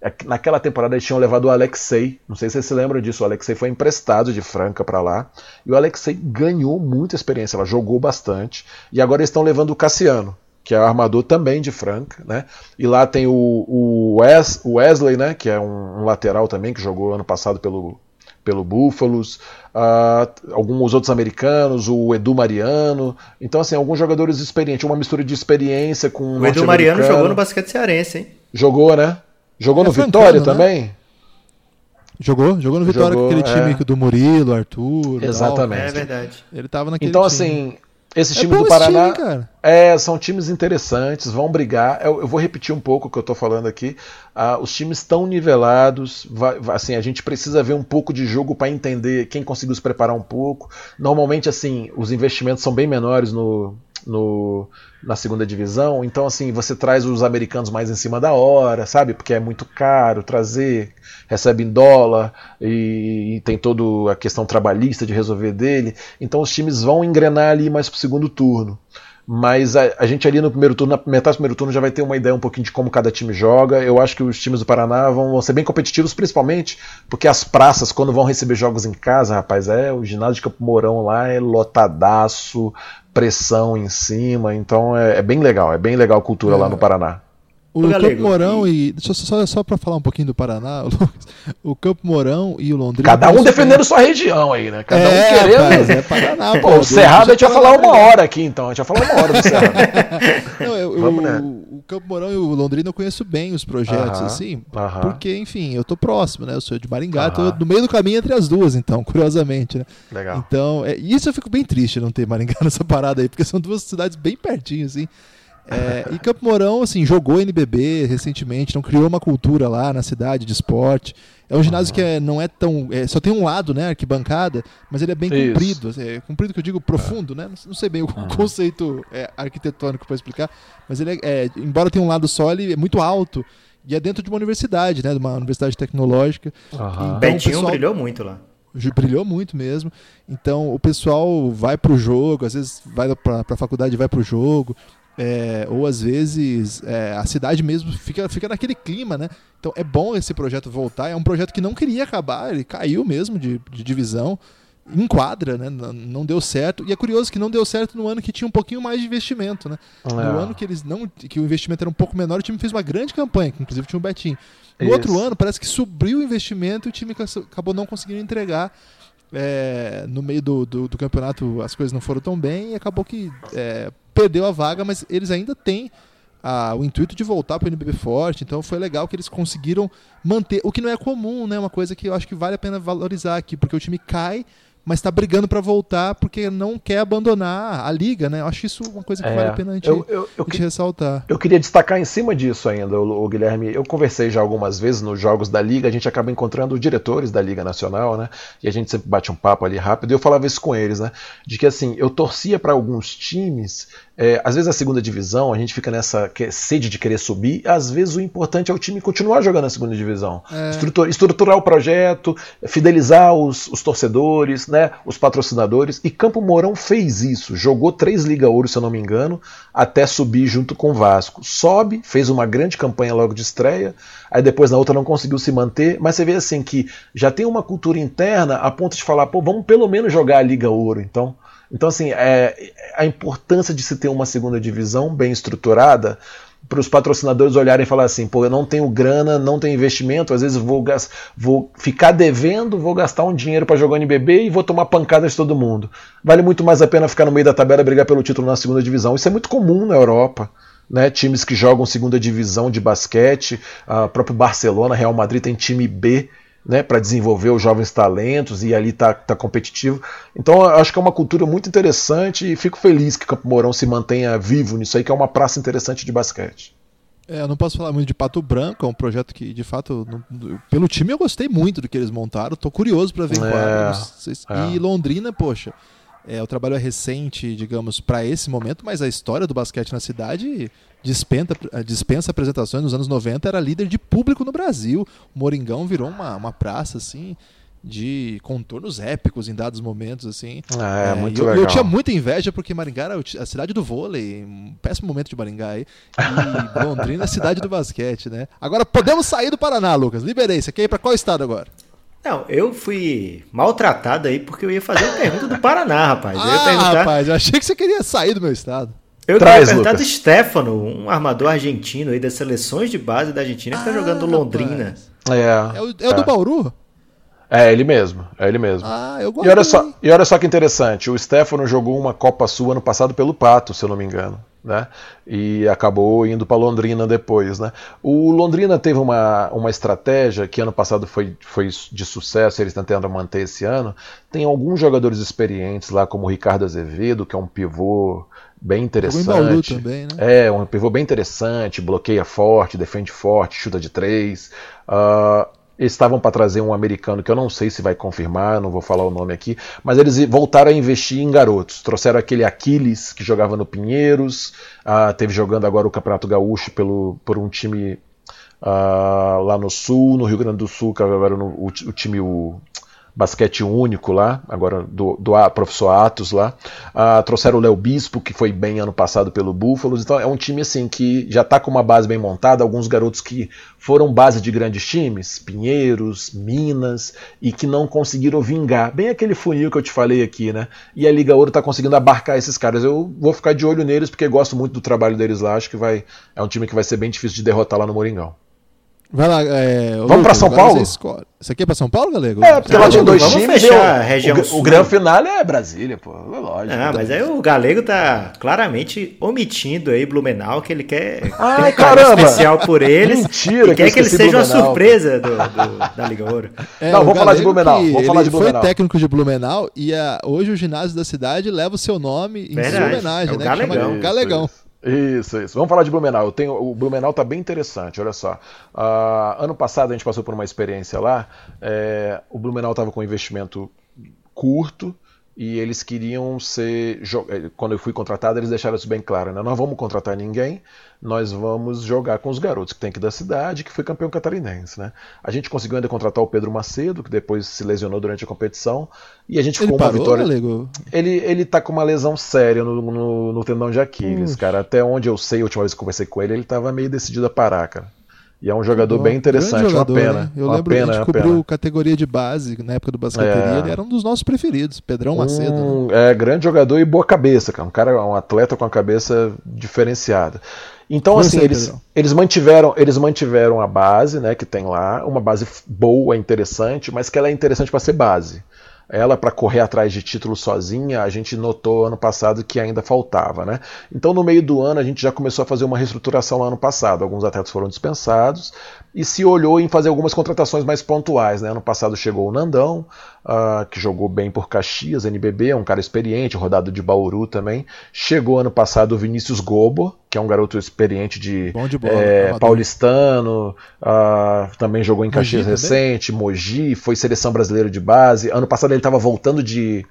é naquela temporada eles tinham levado o Alexei, não sei se vocês se lembram disso, o Alexei foi emprestado de Franca para lá, e o Alexei ganhou muita experiência, ela jogou bastante, e agora eles estão levando o Cassiano, que é armador também de Franca, né? E lá tem o, o, Wes, o Wesley, né? Que é um, um, lateral também que jogou ano passado pelo, pelo Búfalos, uh, alguns outros americanos, o Edu Mariano. Então, assim, alguns jogadores experientes, uma mistura de experiência com. O Edu Mariano jogou no basquete cearense, hein? Jogou, né? Jogou é no Vitória né? também? Jogou, jogou no Vitória jogou, com aquele é. time do Murilo, Arthur. Exatamente. É verdade. Ele tava naquele Então, time. assim, esses é times do Paraná time, é, são times interessantes, vão brigar. Eu, eu, vou repetir um pouco o que eu estou falando aqui. Uh, os times estão nivelados. Vai, vai, assim, a gente precisa ver um pouco de jogo para entender quem conseguiu se preparar um pouco. Normalmente, assim, os investimentos são bem menores no, no, na segunda divisão. Então, assim, você traz os americanos mais em cima da hora, sabe? Porque é muito caro trazer, recebe em dólar e, e tem toda a questão trabalhista de resolver dele. Então, os times vão engrenar ali mais pro segundo turno. Mas a, a, gente ali no primeiro turno, na metade do primeiro turno, já vai ter uma ideia um pouquinho de como cada time joga. Eu acho que os times do Paraná vão, vão ser bem competitivos, principalmente porque as praças, quando vão receber jogos em casa, rapaz, é o ginásio de Campo Mourão lá é lotadaço, pressão em cima, então é, é bem legal, é bem legal a cultura é. lá no Paraná. O Campo Mourão e. Deixa eu só, só para falar um pouquinho do Paraná, Lucas. O Campo Mourão e o Londrina. Cada um defendendo bem. sua região aí, né? Cada é, um querendo. Rapaz, é Paraná, pô, o Cerrado a gente vai falar uma hora aqui, então. A gente vai falar uma hora do Cerrado. Não, eu, Vamos, o, né? o Campo Mourão e o Londrina eu conheço bem os projetos, uh -huh, assim. Uh -huh. Porque, enfim, eu tô próximo, né? Eu sou de Maringá, uh -huh. tô no meio do caminho entre as duas, então, curiosamente, né? Legal. Então, é, isso eu fico bem triste não ter Maringá nessa parada aí, porque são duas cidades bem pertinho, assim. É, e Campo Mourão, assim, jogou NBB recentemente, então criou uma cultura lá na cidade de esporte. É um ginásio uhum. que é, não é tão. É, só tem um lado, né? Arquibancada, mas ele é bem Isso. comprido. É, comprido que eu digo profundo, né? Não, sei bem o uhum. conceito é, arquitetônico para explicar, mas ele é, é, embora tenha um lado só, ele é muito alto. E é dentro de uma universidade, né? De uma universidade tecnológica. Uhum. Então, Betinho pessoal... brilhou muito lá brilhou muito mesmo. Então o pessoal vai pro jogo, às vezes vai para a faculdade vai pro jogo. É, ou às vezes é, a cidade mesmo fica, fica naquele clima, né? Então é bom esse projeto voltar. É um projeto que não queria acabar, ele caiu mesmo de, de divisão, enquadra, né? Não deu certo. E é curioso que não deu certo no ano que tinha um pouquinho mais de investimento, né? É. No ano que eles não, que o investimento era um pouco menor, o time fez uma grande campanha, que inclusive tinha um Betinho. No Isso. outro ano parece que subiu o investimento e o time acabou não conseguindo entregar. É, no meio do, do, do, campeonato as coisas não foram tão bem e acabou que é, perdeu a vaga, mas eles ainda têm a, o intuito de voltar para o NBB forte, então foi legal que eles conseguiram manter, o que não é comum, né? Uma coisa que eu acho que vale a pena valorizar aqui, porque o time cai, mas está brigando para voltar porque não quer abandonar a liga, né? Eu acho isso uma coisa que é, vale a pena a gente, eu, eu, eu, a gente ressaltar. Eu queria destacar em cima disso ainda, o, o, Guilherme. Eu conversei já algumas vezes nos jogos da liga, a gente acaba encontrando os diretores da Liga Nacional, né? E a gente sempre bate um papo ali rápido. E eu falava isso com eles, né? De que assim, eu torcia para alguns times é, às vezes a segunda divisão, a gente fica nessa sede de querer subir, às vezes o importante é o time continuar jogando na segunda divisão. É. Estruturar, estruturar, o projeto, fidelizar os, os, torcedores, né, os patrocinadores. E Campo Mourão fez isso, jogou três Liga Ouro, se eu não me engano, até subir junto com o Vasco. Sobe, fez uma grande campanha logo de estreia, aí depois na outra não conseguiu se manter, mas você vê assim que já tem uma cultura interna a ponto de falar, pô, vamos pelo menos jogar a Liga Ouro, então. Então, assim, é, a importância de se ter uma segunda divisão bem estruturada para os patrocinadores olharem e falar assim, pô, eu não tenho grana, não tenho investimento, às vezes vou, vou ficar devendo, vou gastar um dinheiro para jogar NBB e vou tomar pancadas de todo mundo. Vale muito mais a pena ficar no meio da tabela e brigar pelo título na segunda divisão. Isso é muito comum na Europa. Né, times que jogam segunda divisão de basquete, o próprio Barcelona, Real Madrid tem time B né, para desenvolver os jovens talentos e ali tá, tá competitivo. Então eu acho que é uma cultura muito interessante e fico feliz que Campo Mourão se mantenha vivo nisso aí, que é uma praça interessante de basquete. É, eu não posso falar muito de Pato Branco, é um projeto que, de fato, não, pelo time eu gostei muito do que eles montaram, tô curioso para ver é, se, é. E Londrina, poxa, é, o trabalho é recente, digamos, para esse momento, mas a história do basquete na cidade dispensa, dispensa apresentações. Nos anos 90 era líder de público no Brasil. O Moringão virou uma, uma praça assim de contornos épicos em dados momentos assim. Ah, é, é muito eu, legal. eu tinha muita inveja porque Maringá era a cidade do vôlei, um péssimo momento de Maringá aí. E Londrina é a cidade do basquete, né? Agora podemos sair do Paraná, Lucas. Liberei. Você quer ir para qual estado agora? Não, eu fui maltratado aí porque eu ia fazer a pergunta do Paraná, rapaz. Eu ia ah, perguntar... rapaz, eu achei que você queria sair do meu estado. Eu Traz, queria perguntar do Stefano, um armador argentino aí das seleções de base da Argentina que tá ah, jogando Londrina. É, é, o, é o do é. Bauru? É ele mesmo, é ele mesmo. Ah, eu gosto. E olha, só, e olha só que interessante, o Stefano jogou uma Copa Sul ano passado pelo Pato, se eu não me engano. Né? E acabou indo para Londrina depois. Né? O Londrina teve uma, uma estratégia que ano passado foi, foi de sucesso, eles estão tentando manter esse ano. Tem alguns jogadores experientes lá, como o Ricardo Azevedo, que é um pivô bem interessante. Também, né? É, um pivô bem interessante, bloqueia forte, defende forte, chuta de três. Uh, estavam para trazer um americano que eu não sei se vai confirmar, não vou falar o nome aqui, mas eles voltaram a investir em garotos. Trouxeram aquele Aquiles que jogava no Pinheiros, uh, teve jogando agora o Campeonato Gaúcho pelo, por um time uh, lá no Sul, no Rio Grande do Sul, que agora no, o, o time o basquete único lá, agora do, do professor Atos lá. Uh, trouxeram o Léo Bispo, que foi bem ano passado pelo Búfalos. Então é um time assim que já está com uma base bem montada, alguns garotos que foram base de grandes times, Pinheiros, Minas, e que não conseguiram vingar. Bem aquele funil que eu te falei aqui, né? E a Liga Ouro está conseguindo abarcar esses caras. Eu vou ficar de olho neles porque gosto muito do trabalho deles lá. Acho que vai é um time que vai ser bem difícil de derrotar lá no Moringão. Vai lá, é, Vamos para São Paulo? Isso aqui é para São Paulo, galego? É, porque lá tem dois times. Fechar a região o, o grande final é Brasília, pô. Lógico. Ah, mas aí o galego tá claramente omitindo aí Blumenau, que ele quer Ai, um caramba. especial por eles. Mentira, e quer que ele seja uma surpresa do, do, da Liga Ouro. É, Não, vamos falar de Blumenau. Vamos falar de Blumenau. foi técnico de Blumenau e a, hoje o ginásio da cidade leva o seu nome em Verdade, sua homenagem, é né? Galegão. Galegão. Isso. Isso, isso. Vamos falar de Blumenau. Eu tenho, o Blumenau está bem interessante, olha só. Uh, ano passado a gente passou por uma experiência lá. É, o Blumenau estava com um investimento curto e eles queriam ser. É, quando eu fui contratado, eles deixaram isso bem claro. Né? Nós vamos contratar ninguém, nós vamos jogar com os garotos que tem aqui da cidade, que foi campeão catarinense. Né? A gente conseguiu ainda contratar o Pedro Macedo, que depois se lesionou durante a competição, e a gente ele ficou parou, uma vitória. Galego? Ele, ele tá com uma lesão séria no, no, no tendão de Aquiles, cara. Até onde eu sei, a última vez que conversei com ele, ele estava meio decidido a parar, cara. E é um jogador bem interessante, jogador, uma pena. Né? Eu uma lembro pena, que a gente cobriu categoria de base na época do basqueteria, é. ele era um dos nossos preferidos, Pedrão Macedo. Um, né? É, grande jogador e boa cabeça, cara. Um cara, um atleta com a cabeça diferenciada. Então, assim, eles, eles, mantiveram, eles mantiveram a base, né, que tem lá, uma base boa, interessante, mas que ela é interessante para ser base ela para correr atrás de título sozinha, a gente notou ano passado que ainda faltava, né? Então no meio do ano a gente já começou a fazer uma reestruturação lá ano passado. Alguns atletas foram dispensados e se olhou em fazer algumas contratações mais pontuais, né? Ano passado chegou o Nandão, uh, que jogou bem por Caxias, NBB, é um cara experiente, rodado de Bauru também. Chegou ano passado o Vinícius Gobo, que é um garoto experiente de, de bola, é, paulistano, uh, também jogou em Caxias Mogi recente? Mogi, foi seleção brasileira de base. Ano passado ele estava voltando de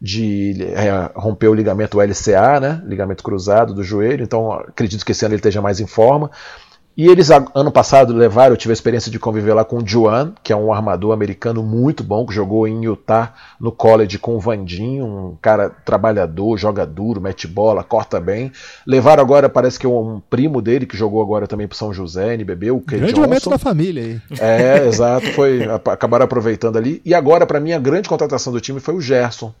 de é, romper o ligamento LCA, né, ligamento cruzado do joelho, então acredito que esse ano ele esteja mais em forma. E eles, ano passado, levaram, eu tive a experiência de conviver lá com o Juan, que é um armador americano muito bom, que jogou em Utah no college com o Vandinho, um cara trabalhador, joga duro, mete bola, corta bem. Levaram agora, parece que é um primo dele, que jogou agora também pro São José, NBB, o Kay Grande Johnson. momento da família aí. É, exato, foi, acabaram aproveitando ali. E agora, para mim, a grande contratação do time foi o Gerson,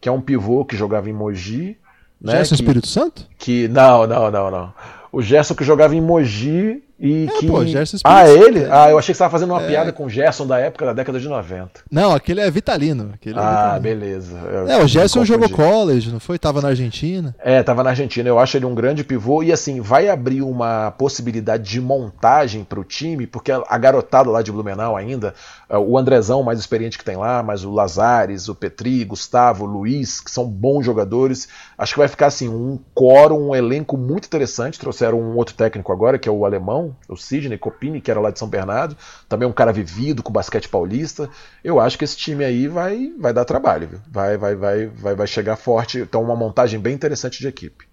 que é um pivô que jogava em Mogi. Né, Gerson que, Espírito Santo? Que, não, não, não, não. O Gerson que jogava em Mogi e é, que. Pô, Gerson ah, ele? Ah, eu achei que você estava fazendo uma é... piada com o Gerson da época da década de 90. Não, aquele é Vitalino. Aquele é ah, Vitalino. beleza. Eu é, o Gerson jogou college, não foi? Tava na Argentina. É, tava na Argentina. Eu acho ele um grande pivô. E assim, vai abrir uma possibilidade de montagem para o time, porque a garotada lá de Blumenau ainda, é, o Andrezão mais experiente que tem lá, mas o Lazares, o Petri, Gustavo, Luiz, que são bons jogadores. Acho que vai ficar assim, um quórum, um elenco muito interessante. Trouxeram um outro técnico agora, que é o alemão, o Sidney Copini, que era lá de São Bernardo, também um cara vivido com basquete paulista. Eu acho que esse time aí vai, vai dar trabalho, viu? Vai, vai, vai, vai, vai chegar forte. Então, uma montagem bem interessante de equipe.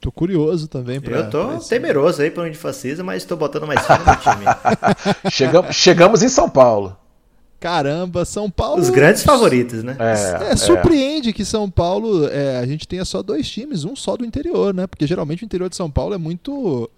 Tô curioso também pra. Eu tô temeroso aí pra onde fascista, mas tô botando mais fé no time. chegamos, chegamos em São Paulo. Caramba, São Paulo. Os grandes favoritos, né? É, é surpreende é. que São Paulo é, a gente tenha só dois times, um só do interior, né? Porque geralmente o interior de São Paulo é muito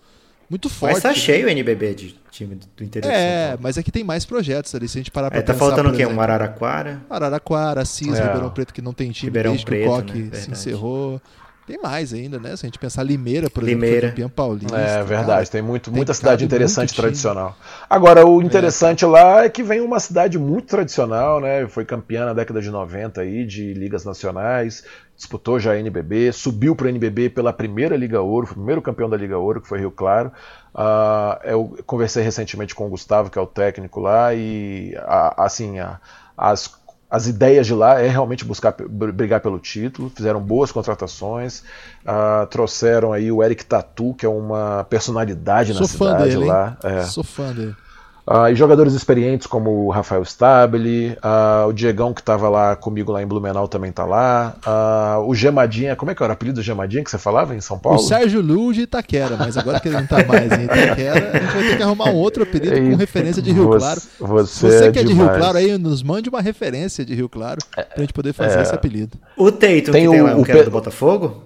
muito forte. Mas tá cheio o NBB de time do interior é, mas aqui tem mais projetos ali, se a gente parar pra é, tá pensar, faltando o quê? Exemplo, um Araraquara? Araraquara, Assis, é. Ribeirão Preto, que não tem time Ribeirão desde Preto, que o Coque né? se encerrou. Tem mais ainda, né? Se a gente pensar Limeira, por Limeira. exemplo, campeão paulista. É verdade, cara, tem, muito, muita tem cidade interessante tradicional. Agora, o interessante é. lá é que vem uma cidade muito tradicional, né? Foi campeã na década de 90 aí, de ligas nacionais, disputou já a NBB, subiu para a NBB pela primeira Liga Ouro, foi o primeiro campeão da Liga Ouro, que foi Rio Claro. Uh, eu conversei recentemente com o Gustavo, que é o técnico lá, e a, assim, a, as as ideias de lá é realmente buscar brigar pelo título, fizeram boas contratações, uh, trouxeram aí o Eric Tatu, que é uma personalidade Sou na cidade dele, lá. É. Sou fã dele. Uh, e jogadores experientes como o Rafael Stabile, uh, o Diegão que estava lá comigo lá em Blumenau também está lá, uh, o Gemadinha, como é que era o apelido do Gemadinha que você falava em São Paulo? O Sérgio Lu de Itaquera, mas agora que ele não está mais em Itaquera, a gente vai ter que arrumar um outro apelido com referência de Rio você, Claro. Você, você é que é demais. de Rio Claro aí, nos mande uma referência de Rio Claro pra gente poder fazer é. esse apelido. O Teito, Tem que tem o- lá, o o que era Pe- do Botafogo?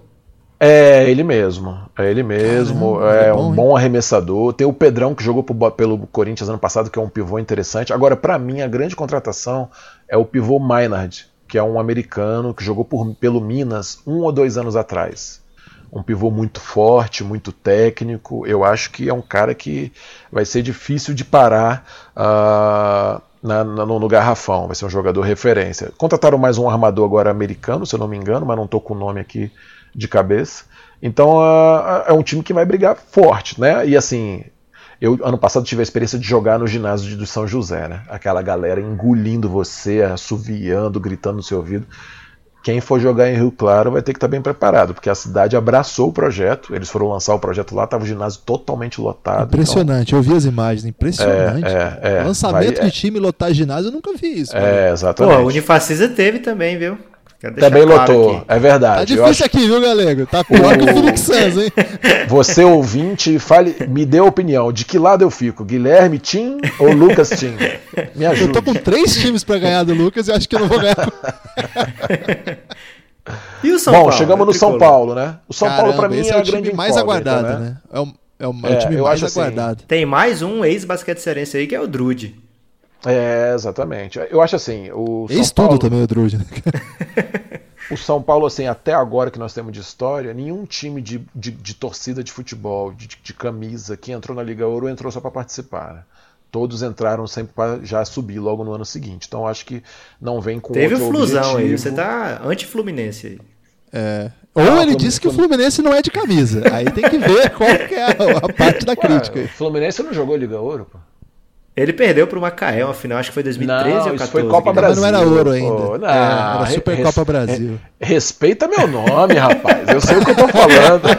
É ele mesmo, é ele mesmo, Caramba, é é um bom, hein? bom arremessador. Tem o Pedrão que jogou pro pelo Corinthians ano passado, que é um pivô interessante. Agora, pra mim, a grande contratação é o pivô Maynard, que é um americano que jogou por- pelo Minas um ou dois anos atrás. Um pivô muito forte, muito técnico. Eu acho que é um cara que vai ser difícil de parar ah, na- na- no, no garrafão. Vai ser um jogador referência. Contrataram mais um armador agora americano, se eu não me engano, mas não estou com o nome aqui de cabeça. Então ah, é um time que vai brigar forte, né? E assim, eu ano passado tive a experiência de jogar no ginásio de- do São José, né? Aquela galera engolindo você, assoviando, gritando no seu ouvido. Quem for jogar em Rio Claro vai ter que estar bem preparado, porque a cidade abraçou o projeto. Eles foram lançar o projeto lá, estava o ginásio totalmente lotado. Impressionante, eu vi as imagens, impressionante. Então, é, é, Lançamento vai- de time lotar ginásio eu nunca vi isso. Então, mano. é, Pô, exatamente. a Unifacisa teve também, viu? Também claro lotou, aqui. é Tá verdade. Eu difícil acho aqui, viu, galego? Tá pior que o Phoenix Suns, hein? Você ouvinte, fale, me dê a opinião. De que lado eu fico? Guilherme Tim ou Lucas Tim? Me Eu ajude. tô com três times pra ganhar do Lucas e acho que eu não vou ganhar. E o São Bom, Paulo? chegamos no São. Paulo, né? O São Paulo, pra Caramba, mim, é é o time grande mais aguardado, né? É o, é o, é o É, time eu mais acho assim, aguardado. Tem mais um ex-basquete cearense aí que é o Drude. É, exatamente. Eu acho assim, o São Ex tudo Paulo, também o Drude. né? o São Paulo, assim, até agora que nós temos de história, nenhum time de, de, de torcida de futebol, de, de camisa, que entrou na Liga Ouro entrou só para participar. né? Todos entraram sempre para já subir logo no ano seguinte. Então acho que não vem com Teve o outro Flusão aí. objetivo. Você tá anti-Fluminense aí. É. Ou Ah, ele disse que o Fluminense não é de camisa. Aí tem que ver qual que é a, a parte da Ué, crítica. o Fluminense não jogou Liga Ouro, pô. Ele perdeu pro Macaé, uma final, acho que foi 2013 Não, ou isso 14. foi Copa Guilherme. Mas não era ouro Brasil, ainda. pô. Não, É, era Supercopa res- Brasil. Respeita meu nome, rapaz. Eu sei o que eu tô falando.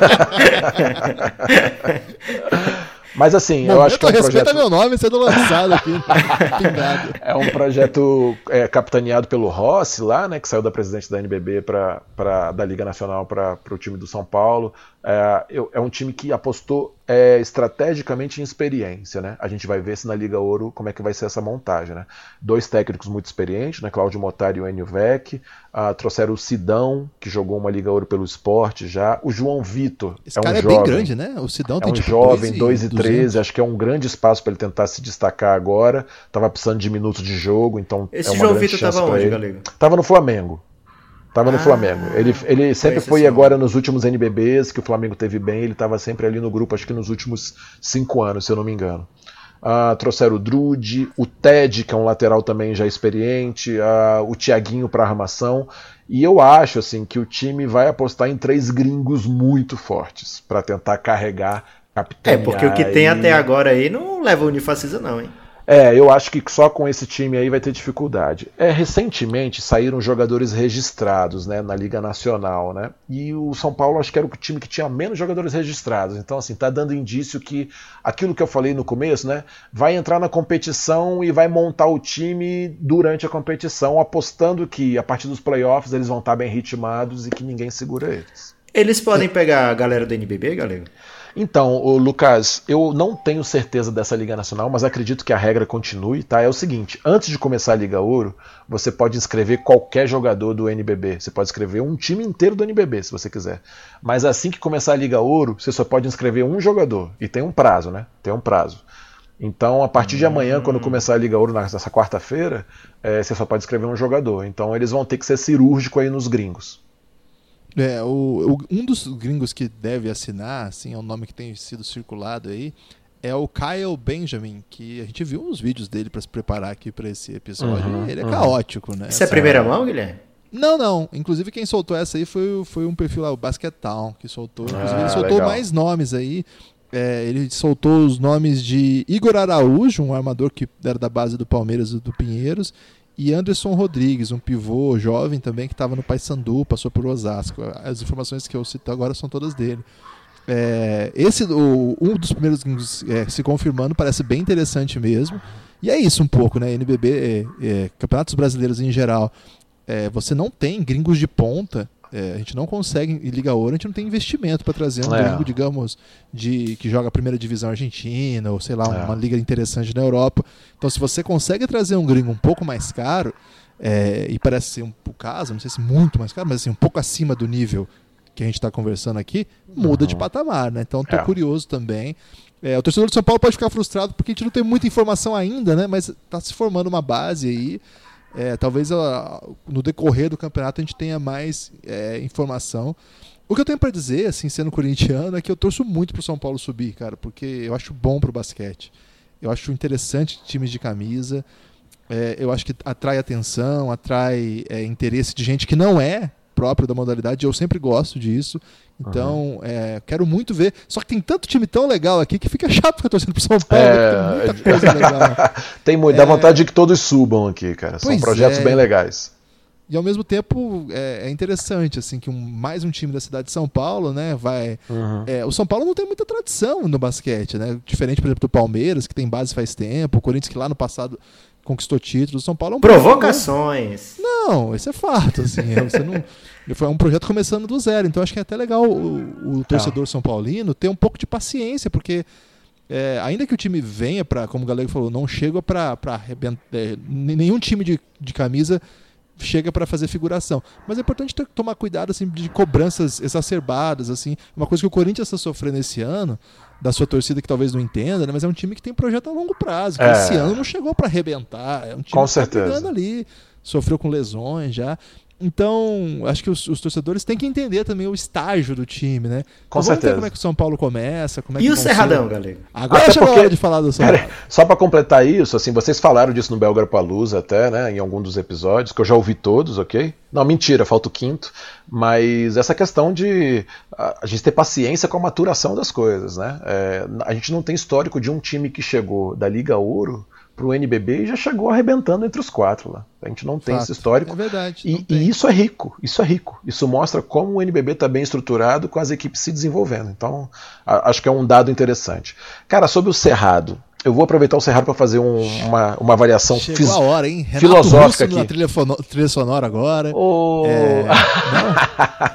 Mas assim, eu acho que é um respeita projeto. meu nome sendo lançado aqui. Pingado. É um projeto é, capitaneado pelo Rossi lá, né, que saiu da presidente da NBB pra, pra, da Liga Nacional para o time do São Paulo. É, eu- é um time que apostou é, estrategicamente em experiência. Né? A gente vai ver se na Liga Ouro como é que vai ser essa montagem. Né? Dois técnicos muito experientes, né, Cláudio Motari e o Enio Vec. Ah, trouxeram o Sidão, que jogou uma Liga Ouro pelo esporte já. O João Vitor. Esse é um cara é jovem, bem grande, né? O Sidão é tem um tipo jovem, 2 2 e 13, acho que é um grande espaço para ele tentar se destacar agora. Tava precisando de minutos de jogo, então Esse é uma João grande Vitor tava onde, ele. Galego? Tava no Flamengo. Tava no Ah, Flamengo. Ele, ele sempre foi esse agora nos últimos NBBs que o Flamengo teve bem, ele estava sempre ali no grupo, acho que nos últimos cinco anos, se eu não me engano. Ah, trouxeram o Drude, o Ted, que é um lateral também já experiente, ah, o Tiaguinho para armação. E eu acho assim que o time vai apostar em três gringos muito fortes para tentar carregar, É, capitanear. porque o que tem aí. até agora aí não leva o Unifacisa não, hein? É, eu acho que só com esse time aí vai ter dificuldade. É, recentemente saíram jogadores registrados, né, na Liga Nacional, né? E o São Paulo acho que era o time que tinha menos jogadores registrados. Então, assim, tá dando indício que aquilo que eu falei no começo, né, vai entrar na competição e vai montar o time durante a competição, apostando que a partir dos playoffs eles vão estar bem ritmados e que ninguém segura eles. Eles podem pegar a galera do NBB, Galego? Então, Lucas, eu não tenho certeza dessa Liga Nacional, mas acredito que a regra continue, tá? É o seguinte, antes de começar a Liga Ouro, você pode inscrever qualquer jogador do NBB. Você pode inscrever um time inteiro do NBB, se você quiser. Mas assim que começar a Liga Ouro, você só pode inscrever um jogador. E tem um prazo, né? Tem um prazo. Então, a partir de amanhã, quando começar a Liga Ouro, nessa quarta-feira, é, você só pode escrever um jogador. Então, eles vão ter que ser cirúrgico aí nos gringos. É, o, o- um dos gringos que deve assinar, assim, é um nome que tem sido circulado aí, é o Kyle Benjamin, que a gente viu uns vídeos dele para se preparar aqui para esse episódio. Uhum, ele é uhum. caótico, né? Isso é Essa- primeira mão, Guilherme? Não, não. Inclusive quem soltou essa aí foi, foi um perfil lá, o Basket Town, que soltou. Inclusive Ah, ele soltou legal. mais nomes aí. É, ele soltou os nomes de Igor Araújo, um armador que era da base do Palmeiras e do Pinheiros, e Anderson Rodrigues, um pivô jovem também que estava no Paysandu, passou por Osasco. As informações que eu cito agora são todas dele. É, esse, o, um dos primeiros gringos é, se confirmando parece bem interessante mesmo. E é isso um pouco, né? NBB, é, é, campeonatos brasileiros em geral, é, você não tem gringos de ponta. É, a gente não consegue, em Liga Ouro, a gente não tem investimento para trazer um gringo, digamos, de que joga a primeira divisão argentina, ou sei lá, uma liga interessante na Europa. Então, se você consegue trazer um gringo um pouco mais caro, e parece ser um, o caso, não sei se muito mais caro, mas assim, um pouco acima do nível que a gente está conversando aqui, muda uhum. de patamar, né? Então estou é. curioso também. É, o torcedor de São Paulo pode ficar frustrado porque a gente não tem muita informação ainda, né? Mas está se formando uma base aí. É, talvez no decorrer do campeonato a gente tenha mais é, informação. O que eu tenho para dizer, assim, sendo corintiano, é que eu torço muito pro São Paulo subir, cara, porque eu acho bom pro basquete. Eu acho interessante times de camisa. É, eu acho que atrai atenção, atrai é, interesse de gente que não é próprio da modalidade, eu sempre gosto disso. Então, uhum. é, quero muito ver. Só que tem tanto time tão legal aqui que fica chato ficar torcendo pro São Paulo. É... Tem muita coisa legal. tem muito, dá é. vontade de que todos subam aqui, cara. São pois projetos é. bem legais. E ao mesmo tempo é, é, interessante assim que um, mais um time da cidade de São Paulo, né, vai. Uhum. É, o São Paulo não tem muita tradição no basquete, né? Diferente, por exemplo, do Palmeiras que tem base faz tempo, o Corinthians que lá no passado conquistou títulos. O São Paulo é um Provocações. Não, isso é fato. Assim, é, você não, foi um projeto começando do zero. Então acho que é até legal o, o torcedor São Paulino ter um pouco de paciência, porque é, ainda que o time venha para, como o Galego falou, não chega para arrebentar. É, nenhum time de, de camisa chega para fazer figuração. Mas é importante ter, tomar cuidado assim de cobranças exacerbadas, assim. Uma coisa que o Corinthians está sofrendo esse ano, da sua torcida que talvez não entenda, né? mas é um time que tem projeto a longo prazo. É. esse ano não chegou para arrebentar. É um time com que certeza. Tá ali, sofreu com lesões já. Então, acho que os, os, torcedores têm que entender também o estágio do time, né? Com então, certeza. Ver como é que o São Paulo começa, como é e que o Cerradão, galera? Agora até chegou porque, a hora de falar do São Paulo. Só para completar isso, assim, vocês falaram disso no Belgar Palusa até, né, em algum dos episódios, que eu já ouvi todos, ok? Não, mentira, falta o quinto. Mas essa questão de a, a gente ter paciência com a maturação das coisas, né? É, a gente não tem histórico de um time que chegou da Liga Ouro para o NBB e já chegou arrebentando entre os quatro lá. A gente não tem Fato. esse histórico. É verdade. E, e, isso é rico, isso é rico. Isso mostra como o NBB está bem estruturado com as equipes se desenvolvendo. Então, a, acho que é um dado interessante. Cara, sobre o Cerrado, eu vou aproveitar o Cerrado para fazer um, uma, uma avaliação Chegou a hora, hein? Renato filosófica Russo aqui. Na trilha, trilha sonora agora. Oh. É...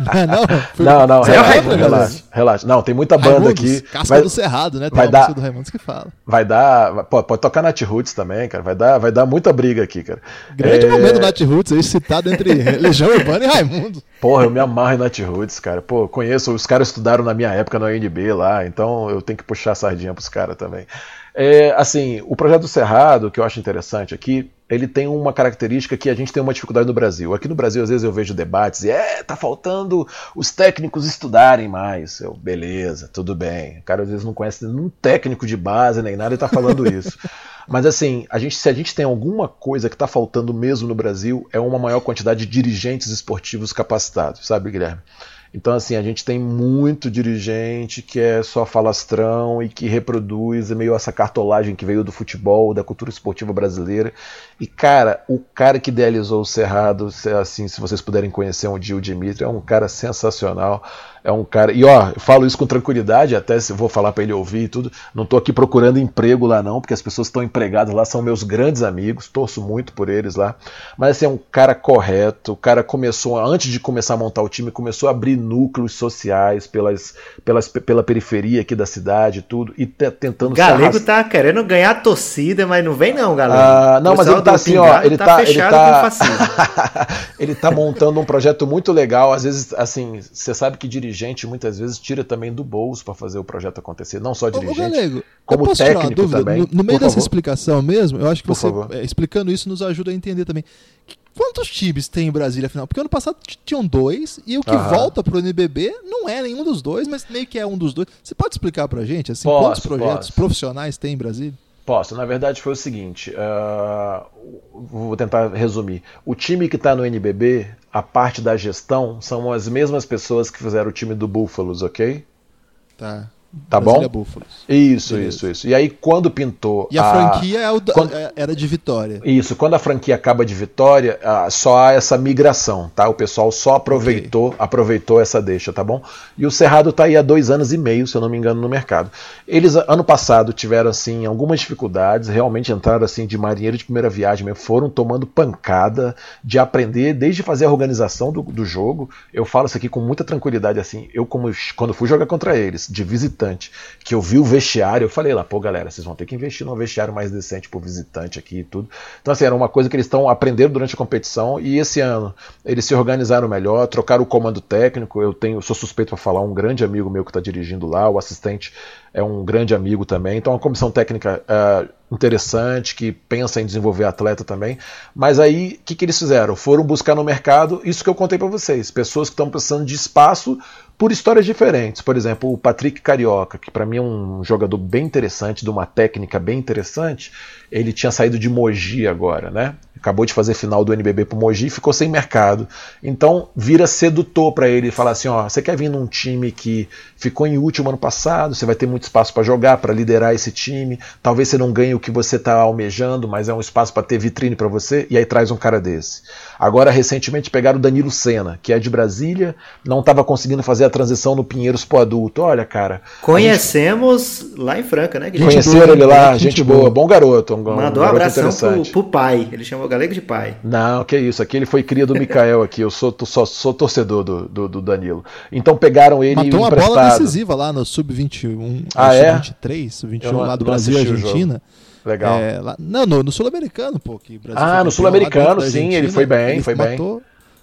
Não, não, não. não, não relaxa, relaxa, relaxa. Não, tem muita banda Raimundos, aqui. Casca vai, do Cerrado, né? Tem vai dar, do Raimundos que fala. Vai dar. Pode, pode tocar Nat Roots também, cara. Vai dar, vai dar muita briga aqui, cara. Grande é... momento do Nat Roots aí, citado entre Legião Urbana e Raimundo. Porra, eu me amarro em Nat Roots, cara. Pô, conheço, os caras estudaram na minha época no ANB lá, então eu tenho que puxar a sardinha pros caras também. É, assim, o projeto do Cerrado, que eu acho interessante aqui, ele tem uma característica que a gente tem uma dificuldade no Brasil. Aqui no Brasil, às vezes eu vejo debates e é, tá faltando os técnicos estudarem mais. Eu, beleza, tudo bem. O cara às vezes não conhece nenhum técnico de base nem nada e tá falando isso. Mas assim, a gente, se a gente tem alguma coisa que está faltando mesmo no Brasil, é uma maior quantidade de dirigentes esportivos capacitados, sabe, Guilherme? Então, assim, a gente tem muito dirigente que é só falastrão e que reproduz meio essa cartolagem que veio do futebol, da cultura esportiva brasileira. E, cara, o cara que idealizou o Cerrado, assim, se vocês puderem conhecer um dia o Dimitri, é um cara sensacional é um cara. E ó, eu falo isso com tranquilidade, até se vou falar para ele ouvir e tudo. Não tô aqui procurando emprego lá, não, porque as pessoas estão empregadas lá, são meus grandes amigos, torço muito por eles lá. Mas assim, é um cara correto. O cara começou, antes de começar a montar o time, começou a abrir núcleos sociais pelas, pelas, pela periferia aqui da cidade e tudo. E tentando Galego tá querendo ganhar a torcida, mas não vem, não, galera. Ah, não, mas ele tá assim, ó. Ele tá, tá ele tá, ele tá montando um projeto muito legal. Às vezes, assim, você sabe que dirigir dirigente muitas vezes tira também do bolso para fazer o projeto acontecer, não só dirigente, Ô, Galego, como técnico também. No, no meio dessa favor. explicação mesmo, eu acho que Por você é, explicando isso nos ajuda a entender também. Quantos times tem em Brasília, afinal? Porque ano passado tinham dois, e o que Aham. volta pro NBB não é nenhum dos dois, mas meio que é um dos dois. Você pode explicar pra gente, assim, posso, quantos projetos posso. profissionais tem em Brasília? Posso. Na verdade, foi o seguinte: uh, vou tentar resumir. O time que está no NBB, a parte da gestão, são as mesmas pessoas que fizeram o time do Búfalos, ok? Tá. Tá Brasília bom? Búfalos. Isso, Beleza. isso, isso. E aí, quando pintou. E a, franquia é o quando- é- era de Vitória. Isso, quando a franquia acaba de vitória, ah, só há essa migração, tá? O pessoal só aproveitou, aproveitou essa deixa, tá bom? E o Cerrado tá aí há dois anos e meio, se eu não me engano, no mercado. Eles, ano passado, tiveram, assim, algumas dificuldades, realmente entraram, assim, de marinheiro de primeira viagem, mesmo, foram tomando pancada de aprender, desde fazer a organização do, do jogo. Eu falo isso aqui com muita tranquilidade, assim, eu como, quando fui jogar contra eles, de visitante, que eu vi o vestiário, eu falei lá, pô, galera, vocês vão ter que investir num vestiário mais decente pro visitante aqui e tudo. Então, assim, era uma coisa que eles estão aprendendo durante a competição e esse ano eles se organizaram melhor, trocaram o comando técnico. Eu tenho, sou suspeito para falar, um grande amigo meu que está dirigindo lá, o assistente é um grande amigo também. Então, é uma comissão técnica ah, interessante que pensa em desenvolver atleta também. Mas aí, o que, que eles fizeram? Foram buscar no mercado isso que eu contei para vocês: pessoas que estão precisando de espaço por histórias diferentes. Por exemplo, o Patrick Carioca, que para mim é um jogador bem interessante, de uma técnica bem interessante. Ele tinha saído de Mogi agora, né? Acabou de fazer final do NBB pro Mogi, ficou sem mercado. Então vira sedutor para ele falar assim, ó, você quer vir num time que ficou em último ano passado, você vai ter muito espaço para jogar, para liderar esse time. Talvez você não ganhe o que você está almejando, mas é um espaço para ter vitrine para você. E aí traz um cara desse. Agora recentemente pegaram o Danilo Senna, que é de Brasília, não estava conseguindo fazer a transição no Pinheiros pro adulto. Olha, cara. Conhecemos lá em Franca, né? Guilherme? Gente Conheceram ele lá, gente gente, boa. boa, bom garoto, um, Mandou um garoto abração pro, pro pai. Ele chamou o Galego de pai. Não, que isso. Aqui ele foi cria do Mikael aqui. Eu sou, só, sou torcedor do, do, do Danilo. Então pegaram ele Matou uma emprestado. bola decisiva lá no Sub-21, Ah, é? Sub-23, Sub-21 Eu não- lá do Brasil e. Argentina. Legal. É, lá- não, no, no Sul-Americano, pô. Que Brasil Ah, no Sul-Americano, sim, ele foi bem, ele foi bem.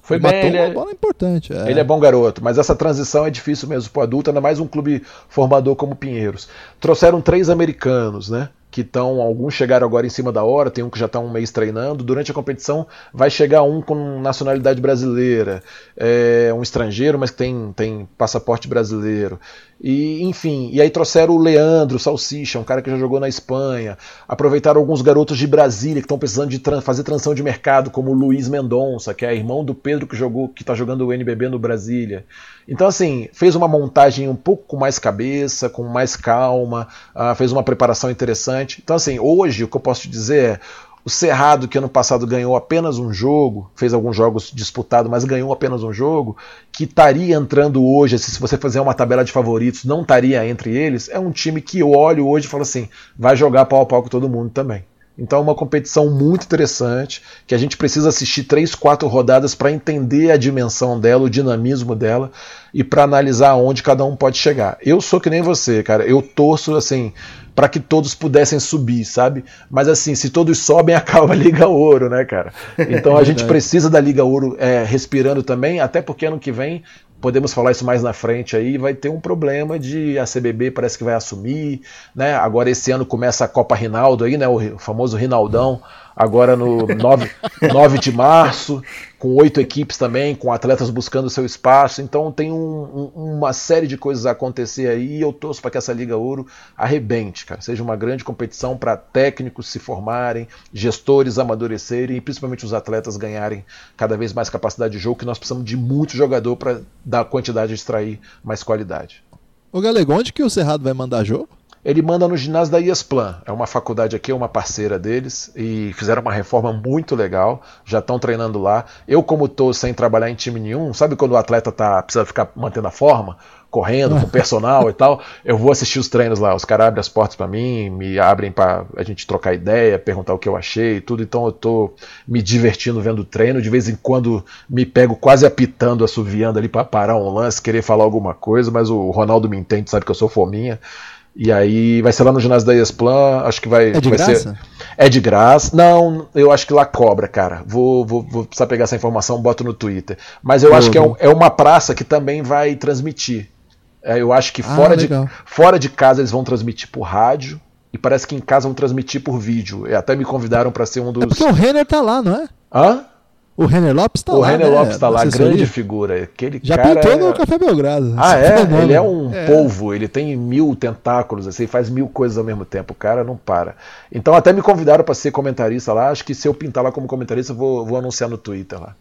Foi ele bem, matou ele uma é- bola importante. é. Ele é bom garoto, mas essa transição é difícil mesmo pro adulto, ainda mais um clube formador como Pinheiros. Trouxeram três americanos, né? Que estão, alguns chegaram agora em cima da hora, tem um que já está um mês treinando. Durante a competição vai chegar um com nacionalidade brasileira, é, um estrangeiro, mas que tem, tem passaporte brasileiro. E, enfim, e aí trouxeram o Leandro Salsicha, um cara que já jogou na Espanha. Aproveitaram alguns garotos de Brasília que estão precisando de tran- fazer transição de mercado, como o Luiz Mendonça, que é irmão do Pedro que jogou, que está jogando o NBB no Brasília. Então, assim, fez uma montagem um pouco com mais cabeça, com mais calma, ah, fez uma preparação interessante. Então, assim, hoje o que eu posso te dizer é. O Cerrado, que ano passado ganhou apenas um jogo, fez alguns jogos disputados, mas ganhou apenas um jogo, que estaria entrando hoje, se você fazer uma tabela de favoritos, não estaria entre eles, é um time que eu olho hoje e falo assim, vai jogar pau a pau com todo mundo também. Então é uma competição muito interessante, que a gente precisa assistir três, quatro rodadas para entender a dimensão dela, o dinamismo dela e para analisar onde cada um pode chegar. Eu sou que nem você, cara. Eu torço assim para que todos pudessem subir, sabe? Mas assim, se todos sobem, acaba a Liga Ouro, né, cara? Então a gente precisa da Liga Ouro é, respirando também, até porque ano que vem podemos falar isso mais na frente aí, vai ter um problema de a CBB parece que vai assumir, né? Agora esse ano começa a Copa Rinaldo aí, né? O famoso Rinaldão, agora no 9, 9 de março, com oito equipes também, com atletas buscando seu espaço. Então tem um- um- uma série de coisas a acontecer aí e eu torço para que essa Liga Ouro arrebente, cara. Seja uma grande competição para técnicos se formarem, gestores amadurecerem e principalmente os atletas ganharem cada vez mais capacidade de jogo, que nós precisamos de muito jogador para dar quantidade de extrair mais qualidade. Ô Galego, onde que o Cerrado vai mandar jogo? Ele manda no ginásio da IESPLAN, é uma faculdade aqui, é uma parceira deles, e fizeram uma reforma muito legal, já estão treinando lá. Eu, como estou sem trabalhar em time nenhum, sabe quando o atleta tá, precisa ficar mantendo a forma? Correndo, com personal e tal, eu vou assistir os treinos lá. Os caras abrem as portas para mim, me abrem para a gente trocar ideia, perguntar o que eu achei e tudo. Então eu tô me divertindo vendo o treino. De vez em quando me pego quase apitando, assoviando ali para parar um lance, querer falar alguma coisa, mas o Ronaldo me entende, sabe que eu sou fominha. E aí vai ser lá no ginásio da ESPLAN, acho que vai, É de vai graça? ser. É de graça. Não, eu acho que lá cobra, cara. Vou, vou, vou precisar pegar essa informação, boto no Twitter. Mas eu acho que é, um- é uma praça que também vai transmitir. É, eu acho que Ah, fora, de, legal. fora de casa eles vão transmitir por rádio. E parece que em casa vão transmitir por vídeo. E até me convidaram para ser um É dos. porque o Renner tá lá, não é? Hã? O Renner Lopes tá o lá. Renner né? Lopes tá lá, grande figura. Aquele Já cara pintou é- no Café Belgrado. Ah, é? fenômeno. Ele é um É. polvo, ele tem mil tentáculos, assim, faz mil coisas ao mesmo tempo. O cara não para. Então até me convidaram para ser comentarista lá. Acho que se eu pintar lá como comentarista, eu vou, vou anunciar no Twitter lá.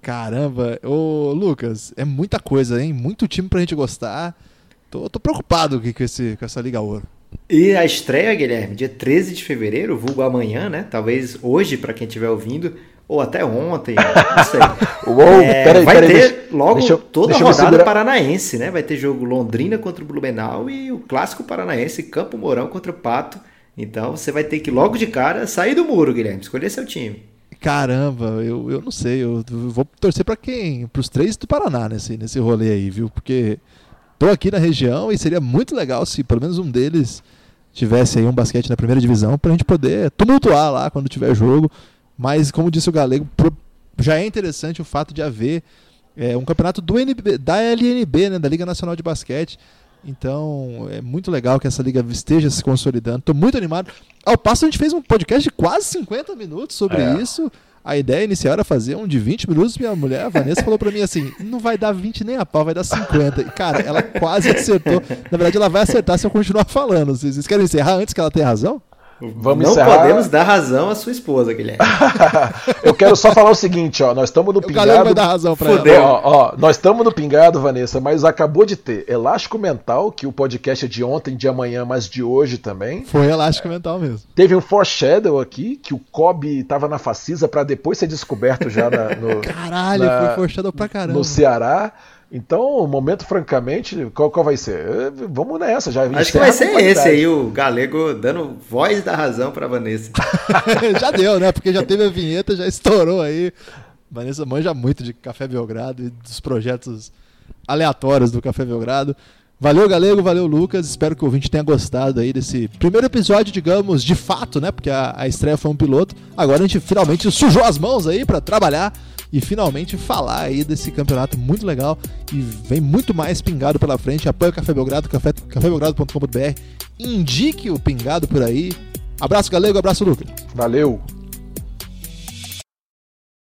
Caramba, ô Lucas, é muita coisa, hein? Muito time pra gente gostar. tô, tô preocupado com, esse, com essa Liga Ouro. E a estreia, Guilherme, dia 13 de fevereiro, vulgo amanhã, né? Talvez hoje, para quem estiver ouvindo, ou até ontem, não sei. Uou, é, peraí, vai peraí, ter deixa, logo deixa toda deixa a rodada paranaense, né? Vai ter jogo Londrina contra o Blumenau e o clássico paranaense Campo Mourão contra o Pato. Então você vai ter que logo de cara sair do muro, Guilherme, escolher seu time. Caramba, eu, eu não sei, eu vou torcer para quem? Para os três do Paraná nesse, nesse rolê aí, viu? Porque tô aqui na região e seria muito legal se pelo menos um deles tivesse aí um basquete na primeira divisão para a gente poder tumultuar lá quando tiver jogo. Mas, como disse o Galego, já é interessante o fato de haver é, um campeonato do NB, da LNB, né, da Liga Nacional de Basquete. Então, é muito legal que essa liga esteja se consolidando. Estou muito animado. Ao passo, a gente fez um podcast de quase 50 minutos sobre é. isso. A ideia inicial era fazer um de 20 minutos. Minha mulher, a Vanessa, falou para mim assim: não vai dar 20 nem a pau, vai dar 50. E, cara, ela quase acertou. Na verdade, ela vai acertar se eu continuar falando. Vocês querem encerrar antes que ela tenha razão? Vamos não encerrar. podemos dar razão à sua esposa, Guilherme. eu quero só falar o seguinte, ó, nós estamos no o pingado. vai dar razão pra Fudeu. ela. Ó, ó, nós estamos no pingado, Vanessa, mas acabou de ter Elástico Mental, que o podcast é de ontem, de amanhã, mas de hoje também. Foi Elástico é. Mental mesmo. Teve um foreshadow aqui, que o Kobe tava na Facisa para depois ser descoberto já na, no Caralho, na, foi foreshadow pra caramba. No Ceará. Então, o momento, francamente, qual, qual vai ser? É, vamos nessa, já. Acho que vai ser esse aí, o Galego dando voz da razão para Vanessa. já deu, né? Porque já teve a vinheta, já estourou aí. Vanessa manja muito de Café Belgrado e dos projetos aleatórios do Café Belgrado. Valeu, Galego, valeu, Lucas. Espero que o ouvinte tenha gostado aí desse primeiro episódio, digamos, de fato, né? Porque a, a estreia foi um piloto. Agora a gente finalmente sujou as mãos aí para trabalhar e finalmente falar aí desse campeonato muito legal e vem muito mais pingado pela frente. Apoie o Café Belgrado, café, cafébelgrado.com.br. Indique o pingado por aí. Abraço, Galego, abraço, Lucas. Valeu.